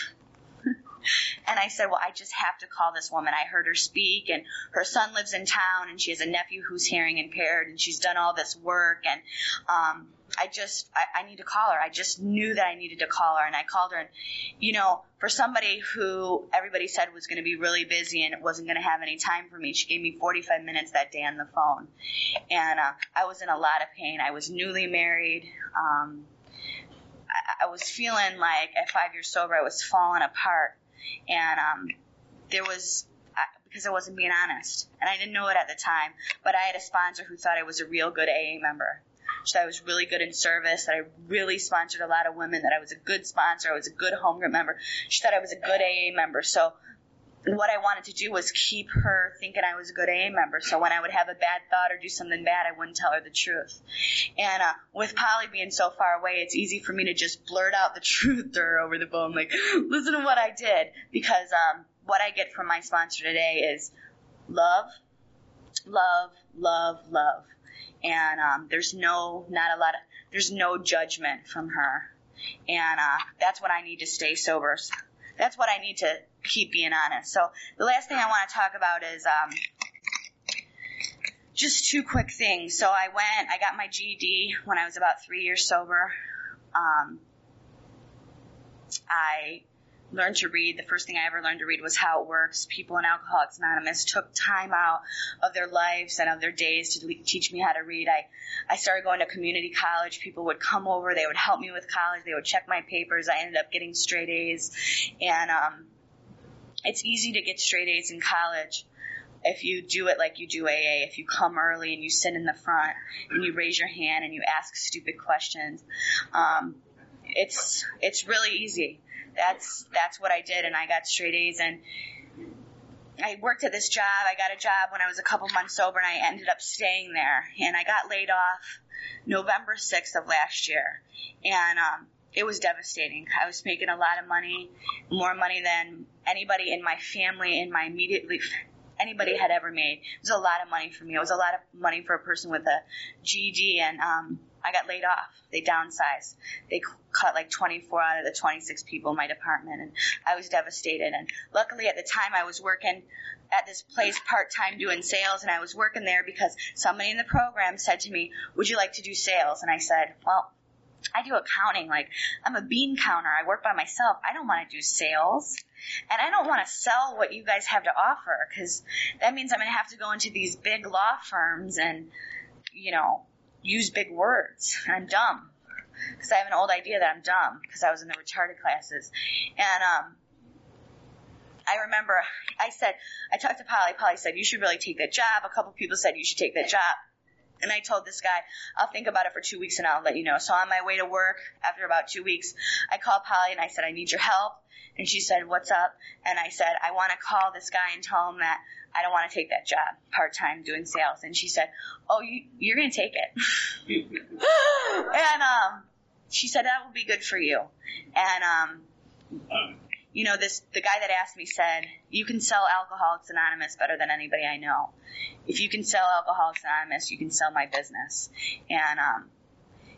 And I said, well, I just have to call this woman. I heard her speak and her son lives in town and she has a nephew who's hearing impaired and she's done all this work and, um, I just, I, I need to call her. I just knew that I needed to call her and I called her and, you know, for somebody who everybody said was going to be really busy and wasn't going to have any time for me, she gave me 45 minutes that day on the phone. And, uh, I was in a lot of pain. I was newly married. Um, I, I was feeling like at five years sober, I was falling apart and um, there was because I wasn't being honest, and I didn't know it at the time. But I had a sponsor who thought I was a real good AA member. She thought I was really good in service, that I really sponsored a lot of women, that I was a good sponsor, I was a good home group member. She thought I was a good AA member. So what I wanted to do was keep her thinking I was a good AA member. So when I would have a bad thought or do something bad, I wouldn't tell her the truth. And uh, with Polly being so far away, it's easy for me to just blurt out the truth to her over the phone, like, listen to what I did. Because um, what I get from my sponsor today is love, love, love, love. And um, there's no, not a lot of, there's no judgment from her. And uh, that's what I need to stay sober that's what I need to keep being honest. So the last thing I want to talk about is um, just two quick things. So I went, I got my GED when I was about three years sober. Um, I learned to read. The first thing I ever learned to read was How It Works. People in Alcoholics Anonymous took time out of their lives and of their days to teach me how to read. I, I started going to community college. People would come over. They would help me with college. They would check my papers. I ended up getting straight A's. And um, it's easy to get straight A's in college if you do it like you do AA, if you come early and you sit in the front and you raise your hand and you ask stupid questions, um, it's it's really easy that's that's what I did, and I got straight A's. And I worked at this job. I got a job when I was a couple months sober, and I ended up staying there. And I got laid off November sixth of last year, and um, it was devastating. I was making a lot of money, more money than anybody in my family, in my immediate anybody had ever made. It was a lot of money for me. It was a lot of money for a person with a GED, and um, I got laid off. They downsized. They cut like 24 out of the 26 people in my department, and I was devastated. And luckily, at the time, I was working at this place part time doing sales, and I was working there because somebody in the program said to me, "Would you like to do sales?" And I said, "Well." I do accounting. Like, I'm a bean counter. I work by myself. I don't want to do sales. And I don't want to sell what you guys have to offer because that means I'm going to have to go into these big law firms and, you know, use big words. And I'm dumb because I have an old idea that I'm dumb because I was in the retarded classes. And, um, I remember I said, I talked to Polly. Polly said, you should really take that job. A couple people said you should take that job. And I told this guy, I'll think about it for two weeks and I'll let you know. So on my way to work, after about two weeks, I called Polly and I said, I need your help. And she said, what's up? And I said, I want to call this guy and tell him that I don't want to take that job part time doing sales. And she said, oh, you, you're going to take it. and, um, she said, that will be good for you. And, um, you know, this, the guy that asked me said, you can sell Alcoholics Anonymous better than anybody I know. If you can sell Alcoholics Anonymous, you can sell my business. And, um,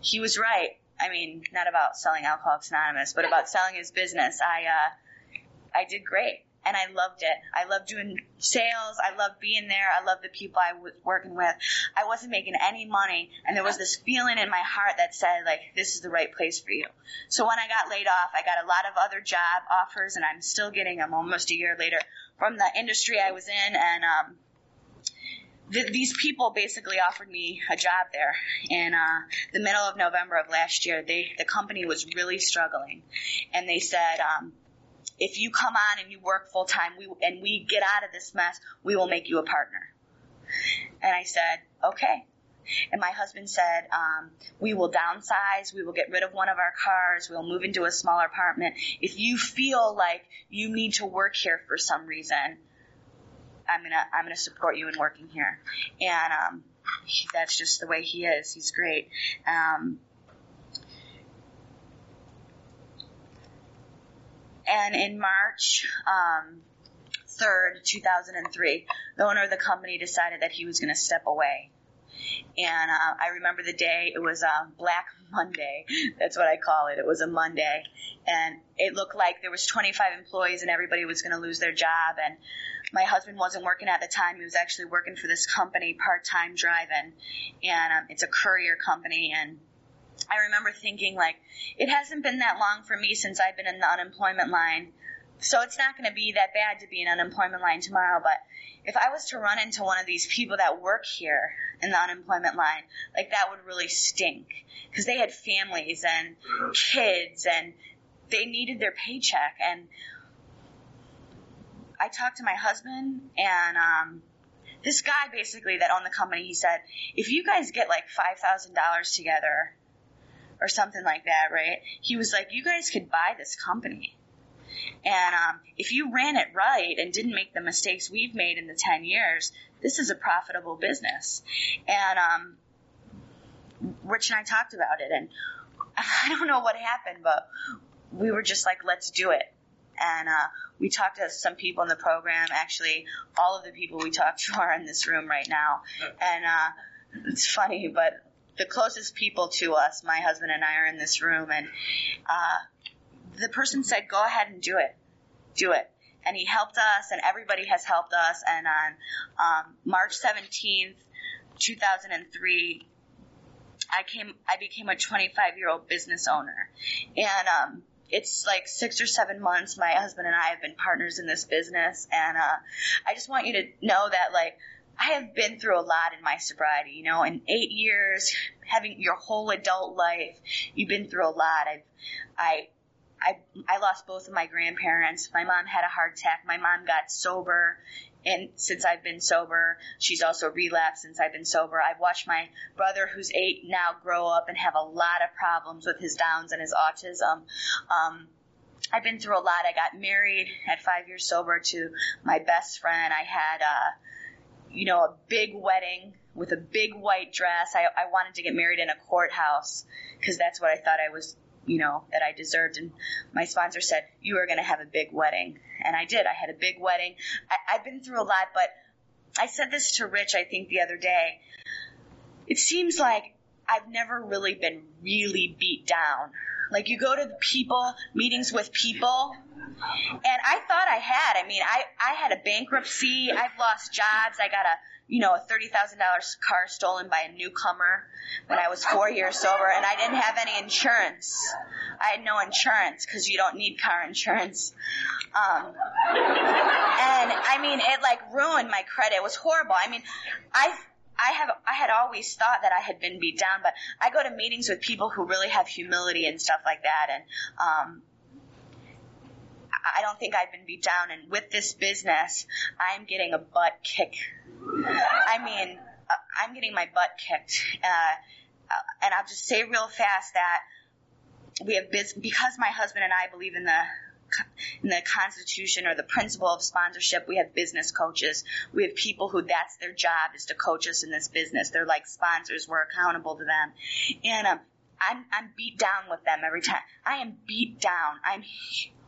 he was right. I mean, not about selling Alcoholics Anonymous, but about selling his business. I, uh, I did great and I loved it. I loved doing sales. I loved being there. I loved the people I was working with. I wasn't making any money, and there was this feeling in my heart that said, like, this is the right place for you. So when I got laid off, I got a lot of other job offers, and I'm still getting them almost a year later from the industry I was in, and um, th- these people basically offered me a job there in uh, the middle of November of last year. They the company was really struggling, and they said, um, if you come on and you work full time, we and we get out of this mess, we will make you a partner. And I said, okay. And my husband said, um, we will downsize. We will get rid of one of our cars. We'll move into a smaller apartment. If you feel like you need to work here for some reason, I'm gonna I'm gonna support you in working here. And um, that's just the way he is. He's great. Um, and in March um, 3rd, 2003, the owner of the company decided that he was going to step away. And uh, I remember the day, it was a Black Monday. That's what I call it. It was a Monday. And it looked like there was 25 employees and everybody was going to lose their job. And my husband wasn't working at the time. He was actually working for this company part-time driving. And um, it's a courier company. And I remember thinking like, it hasn't been that long for me since I've been in the unemployment line. So it's not going to be that bad to be in unemployment line tomorrow. But if I was to run into one of these people that work here in the unemployment line, like that would really stink because they had families and kids and they needed their paycheck. And I talked to my husband and, um, this guy basically that owned the company, he said, if you guys get like $5,000 together or something like that, right? He was like, you guys could buy this company. And um, if you ran it right and didn't make the mistakes we've made in the 10 years, this is a profitable business. And um, Rich and I talked about it, and I don't know what happened, but we were just like, let's do it. And uh, we talked to some people in the program. Actually, all of the people we talked to are in this room right now. And uh, it's funny, but the closest people to us, my husband and I, are in this room, and uh, the person said, "Go ahead and do it, do it." And he helped us, and everybody has helped us. And on um, March seventeenth, two thousand and three, I came, I became a 25 year old business owner, and um, it's like six or seven months. My husband and I have been partners in this business, and uh, I just want you to know that like I have been through a lot in my sobriety, you know, in eight years, having your whole adult life, you've been through a lot. I've, I, I, I lost both of my grandparents. My mom had a heart attack. My mom got sober. And since I've been sober, she's also relapsed since I've been sober. I've watched my brother, who's eight now, grow up and have a lot of problems with his Downs and his autism. Um, I've been through a lot. I got married at five years sober to my best friend. I had, uh, you know, a big wedding with a big white dress. I, I wanted to get married in a courthouse because that's what I thought I was, you know, that I deserved. And my sponsor said, you are going to have a big wedding. And I did. I had a big wedding. I, I've been through a lot, but I said this to Rich, I think, the other day. It seems like I've never really been really beat down. Like you go to the people, meetings with people, and I thought I had. I mean, I, I had a bankruptcy. I've lost jobs. I got a, you know, a $30,000 car stolen by a newcomer when I was four years sober and I didn't have any insurance. I had no insurance because you don't need car insurance. Um, and I mean, it like ruined my credit. It was horrible. I mean, I I have I had always thought that I had been beat down, but I go to meetings with people who really have humility and stuff like that, and um, I don't think I've been beat down. And with this business, I'm getting a butt kick. I mean, uh, I'm getting my butt kicked, uh, uh, and I'll just say real fast that we have biz- because my husband and I believe in the in the Constitution or the principle of sponsorship, we have business coaches. We have people who that's their job is to coach us in this business. They're like sponsors. We're accountable to them. And um, I'm, I'm beat down with them every time. I am beat down. I'm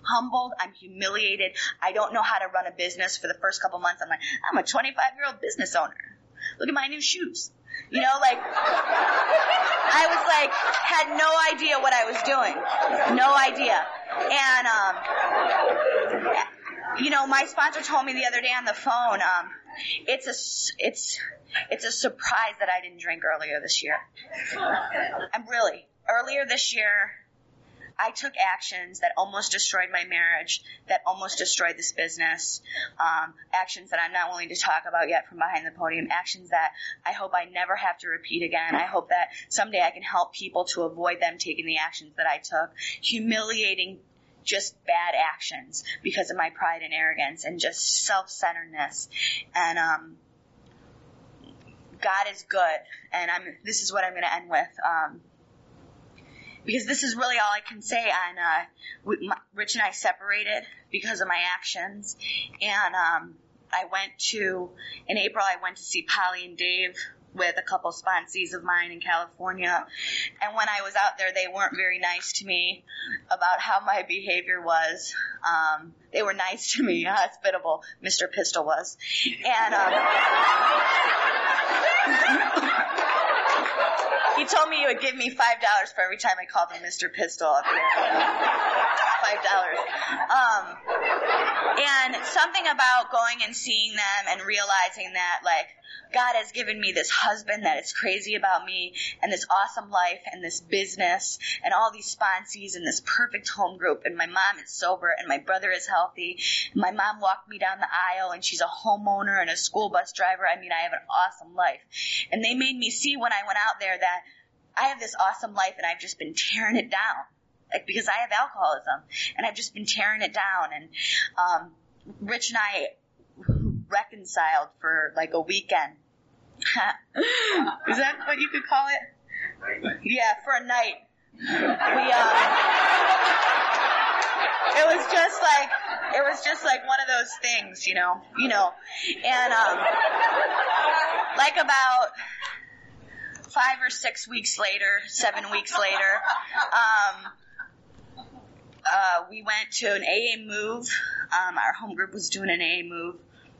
humbled. I'm humiliated. I don't know how to run a business for the first couple months. I'm like, I'm a 25 year old business owner. Look at my new shoes. You know, like, I was like, had no idea what I was doing. No idea. And, um, you know, my sponsor told me the other day on the phone, um, it's a, it's, it's a surprise that I didn't drink earlier this year. I'm really, earlier this year, I took actions that almost destroyed my marriage, that almost destroyed this business, um, actions that I'm not willing to talk about yet from behind the podium, actions that I hope I never have to repeat again. I hope that someday I can help people to avoid them taking the actions that I took, humiliating just bad actions because of my pride and arrogance and just self-centeredness. And, um, God is good. And I'm, this is what I'm going to end with. Um, because this is really all I can say on uh, we, my, Rich and I separated because of my actions, and um, I went to in April I went to see Polly and Dave with a couple sponsees of mine in California, and when I was out there, they weren't very nice to me about how my behavior was. Um, they were nice to me, hospitable. Mr. Pistol was, and. Um, He told me he would give me five dollars for every time I called him Mr. Pistol up here. five dollars. Um, and something about going and seeing them and realizing that like God has given me this husband that is crazy about me and this awesome life and this business and all these sponsees and this perfect home group and my mom is sober and my brother is healthy. My mom walked me down the aisle and she's a homeowner and a school bus driver. I mean, I have an awesome life. And they made me see when I went out there that I have this awesome life and I've just been tearing it down. Like, because I have alcoholism and I've just been tearing it down and, um, Rich and I reconciled for like a weekend. Is that what you could call it? Yeah, for a night. We um, it was just like it was just like one of those things, you know, you know, and um, like about five or six weeks later, seven weeks later, um, uh, we went to an AA move. Um, our home group was doing an AA move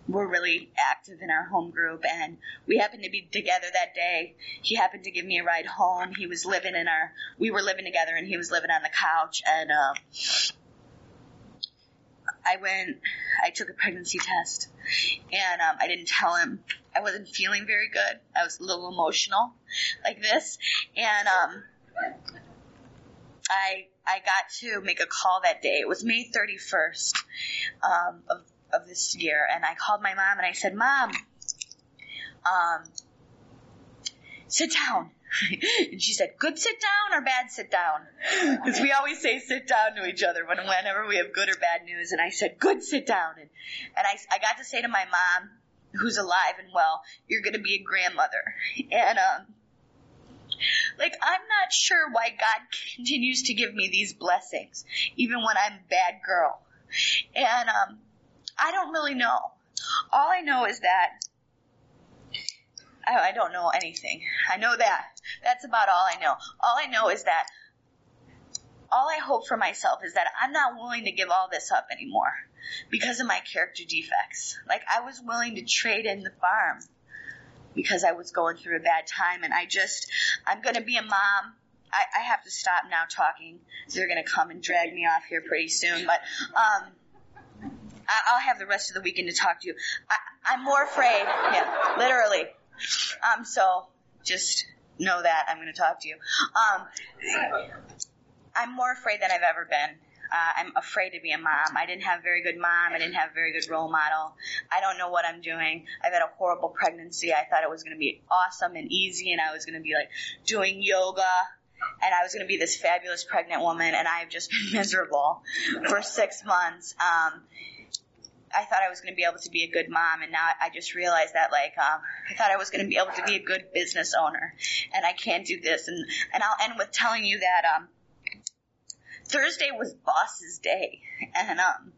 We were really active in our home group and we happened to be together that day. He happened to give me a ride home. He was living in our, we were living together and he was living on the couch and, uh, I went, I took a pregnancy test and, um, I didn't tell him I wasn't feeling very good. I was a little emotional like this and, um, I, I got to make a call that day. It was May 31st um, of of this year, and I called my mom and I said, "Mom, um, sit down." and she said, "Good sit down or bad sit down?" Because we always say sit down to each other when whenever we have good or bad news. And I said, "Good sit down." And and I I got to say to my mom, who's alive and well, "You're going to be a grandmother." And um. Like, I'm not sure why God continues to give me these blessings, even when I'm a bad girl. And, um, I don't really know. All I know is that I, I don't know anything. I know that. That's about all I know. All I know is that all I hope for myself is that I'm not willing to give all this up anymore because of my character defects. Like I was willing to trade in the farm because I was going through a bad time. And I just, I'm to be a mom. I, I have to stop now talking. They're to come and drag me off here pretty soon. But um, I, I'll have the rest of the weekend to talk to you. I, I'm more afraid. Yeah, literally. Um, so just know that I'm going to talk to you. Um, I'm more afraid than I've ever been. Uh, I'm afraid to be a mom. I didn't have a very good mom. I didn't have a very good role model. I don't know what I'm doing. I've had a horrible pregnancy. I thought it was going to be awesome and easy, and I was going to be like doing yoga, and I was going to be this fabulous pregnant woman, and I've just been miserable for six months. Um, I thought I was going to be able to be a good mom, and now I just realized that like um, I thought I was going to be able to be a good business owner, and I can't do this. And and I'll end with telling you that um, Thursday was boss's day, and um,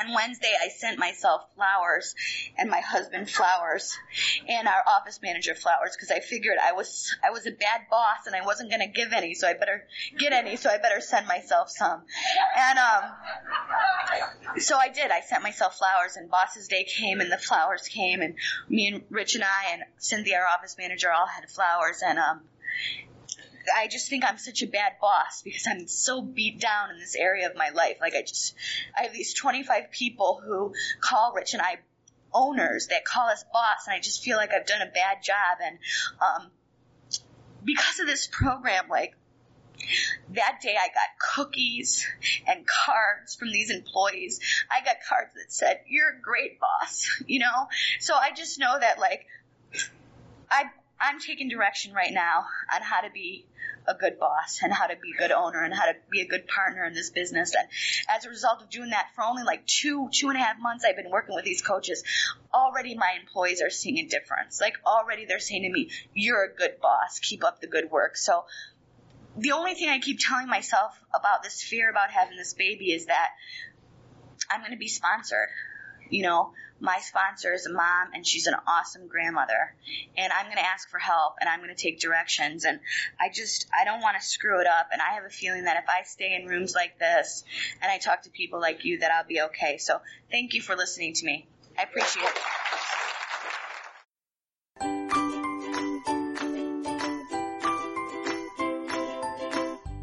on Wednesday I sent myself flowers and my husband flowers and our office manager flowers because I figured I was I was a bad boss and I wasn't gonna give any, so I better get any, so I better send myself some. And um, so I did. I sent myself flowers, and boss's day came, and the flowers came, and me and Rich and I and Cynthia, our office manager, all had flowers, and um, I just think I'm such a bad boss because I'm so beat down in this area of my life. Like I just, I have these 25 people who call Rich and I owners that call us boss, and I just feel like I've done a bad job. And um, because of this program, like that day I got cookies and cards from these employees. I got cards that said, "You're a great boss," you know. So I just know that like I I'm taking direction right now on how to be a good boss and how to be a good owner and how to be a good partner in this business. And as a result of doing that for only like two, two and a half months, I've been working with these coaches. Already my employees are seeing a difference. Like already they're saying to me, you're a good boss. Keep up the good work. So the only thing I keep telling myself about this fear about having this baby is that I'm going to be sponsored. You know, my sponsor is a mom and she's an awesome grandmother and I'm going to ask for help and I'm going to take directions and I just I don't want to screw it up and I have a feeling that if I stay in rooms like this and I talk to people like you that I'll be okay. So thank you for listening to me. I appreciate it.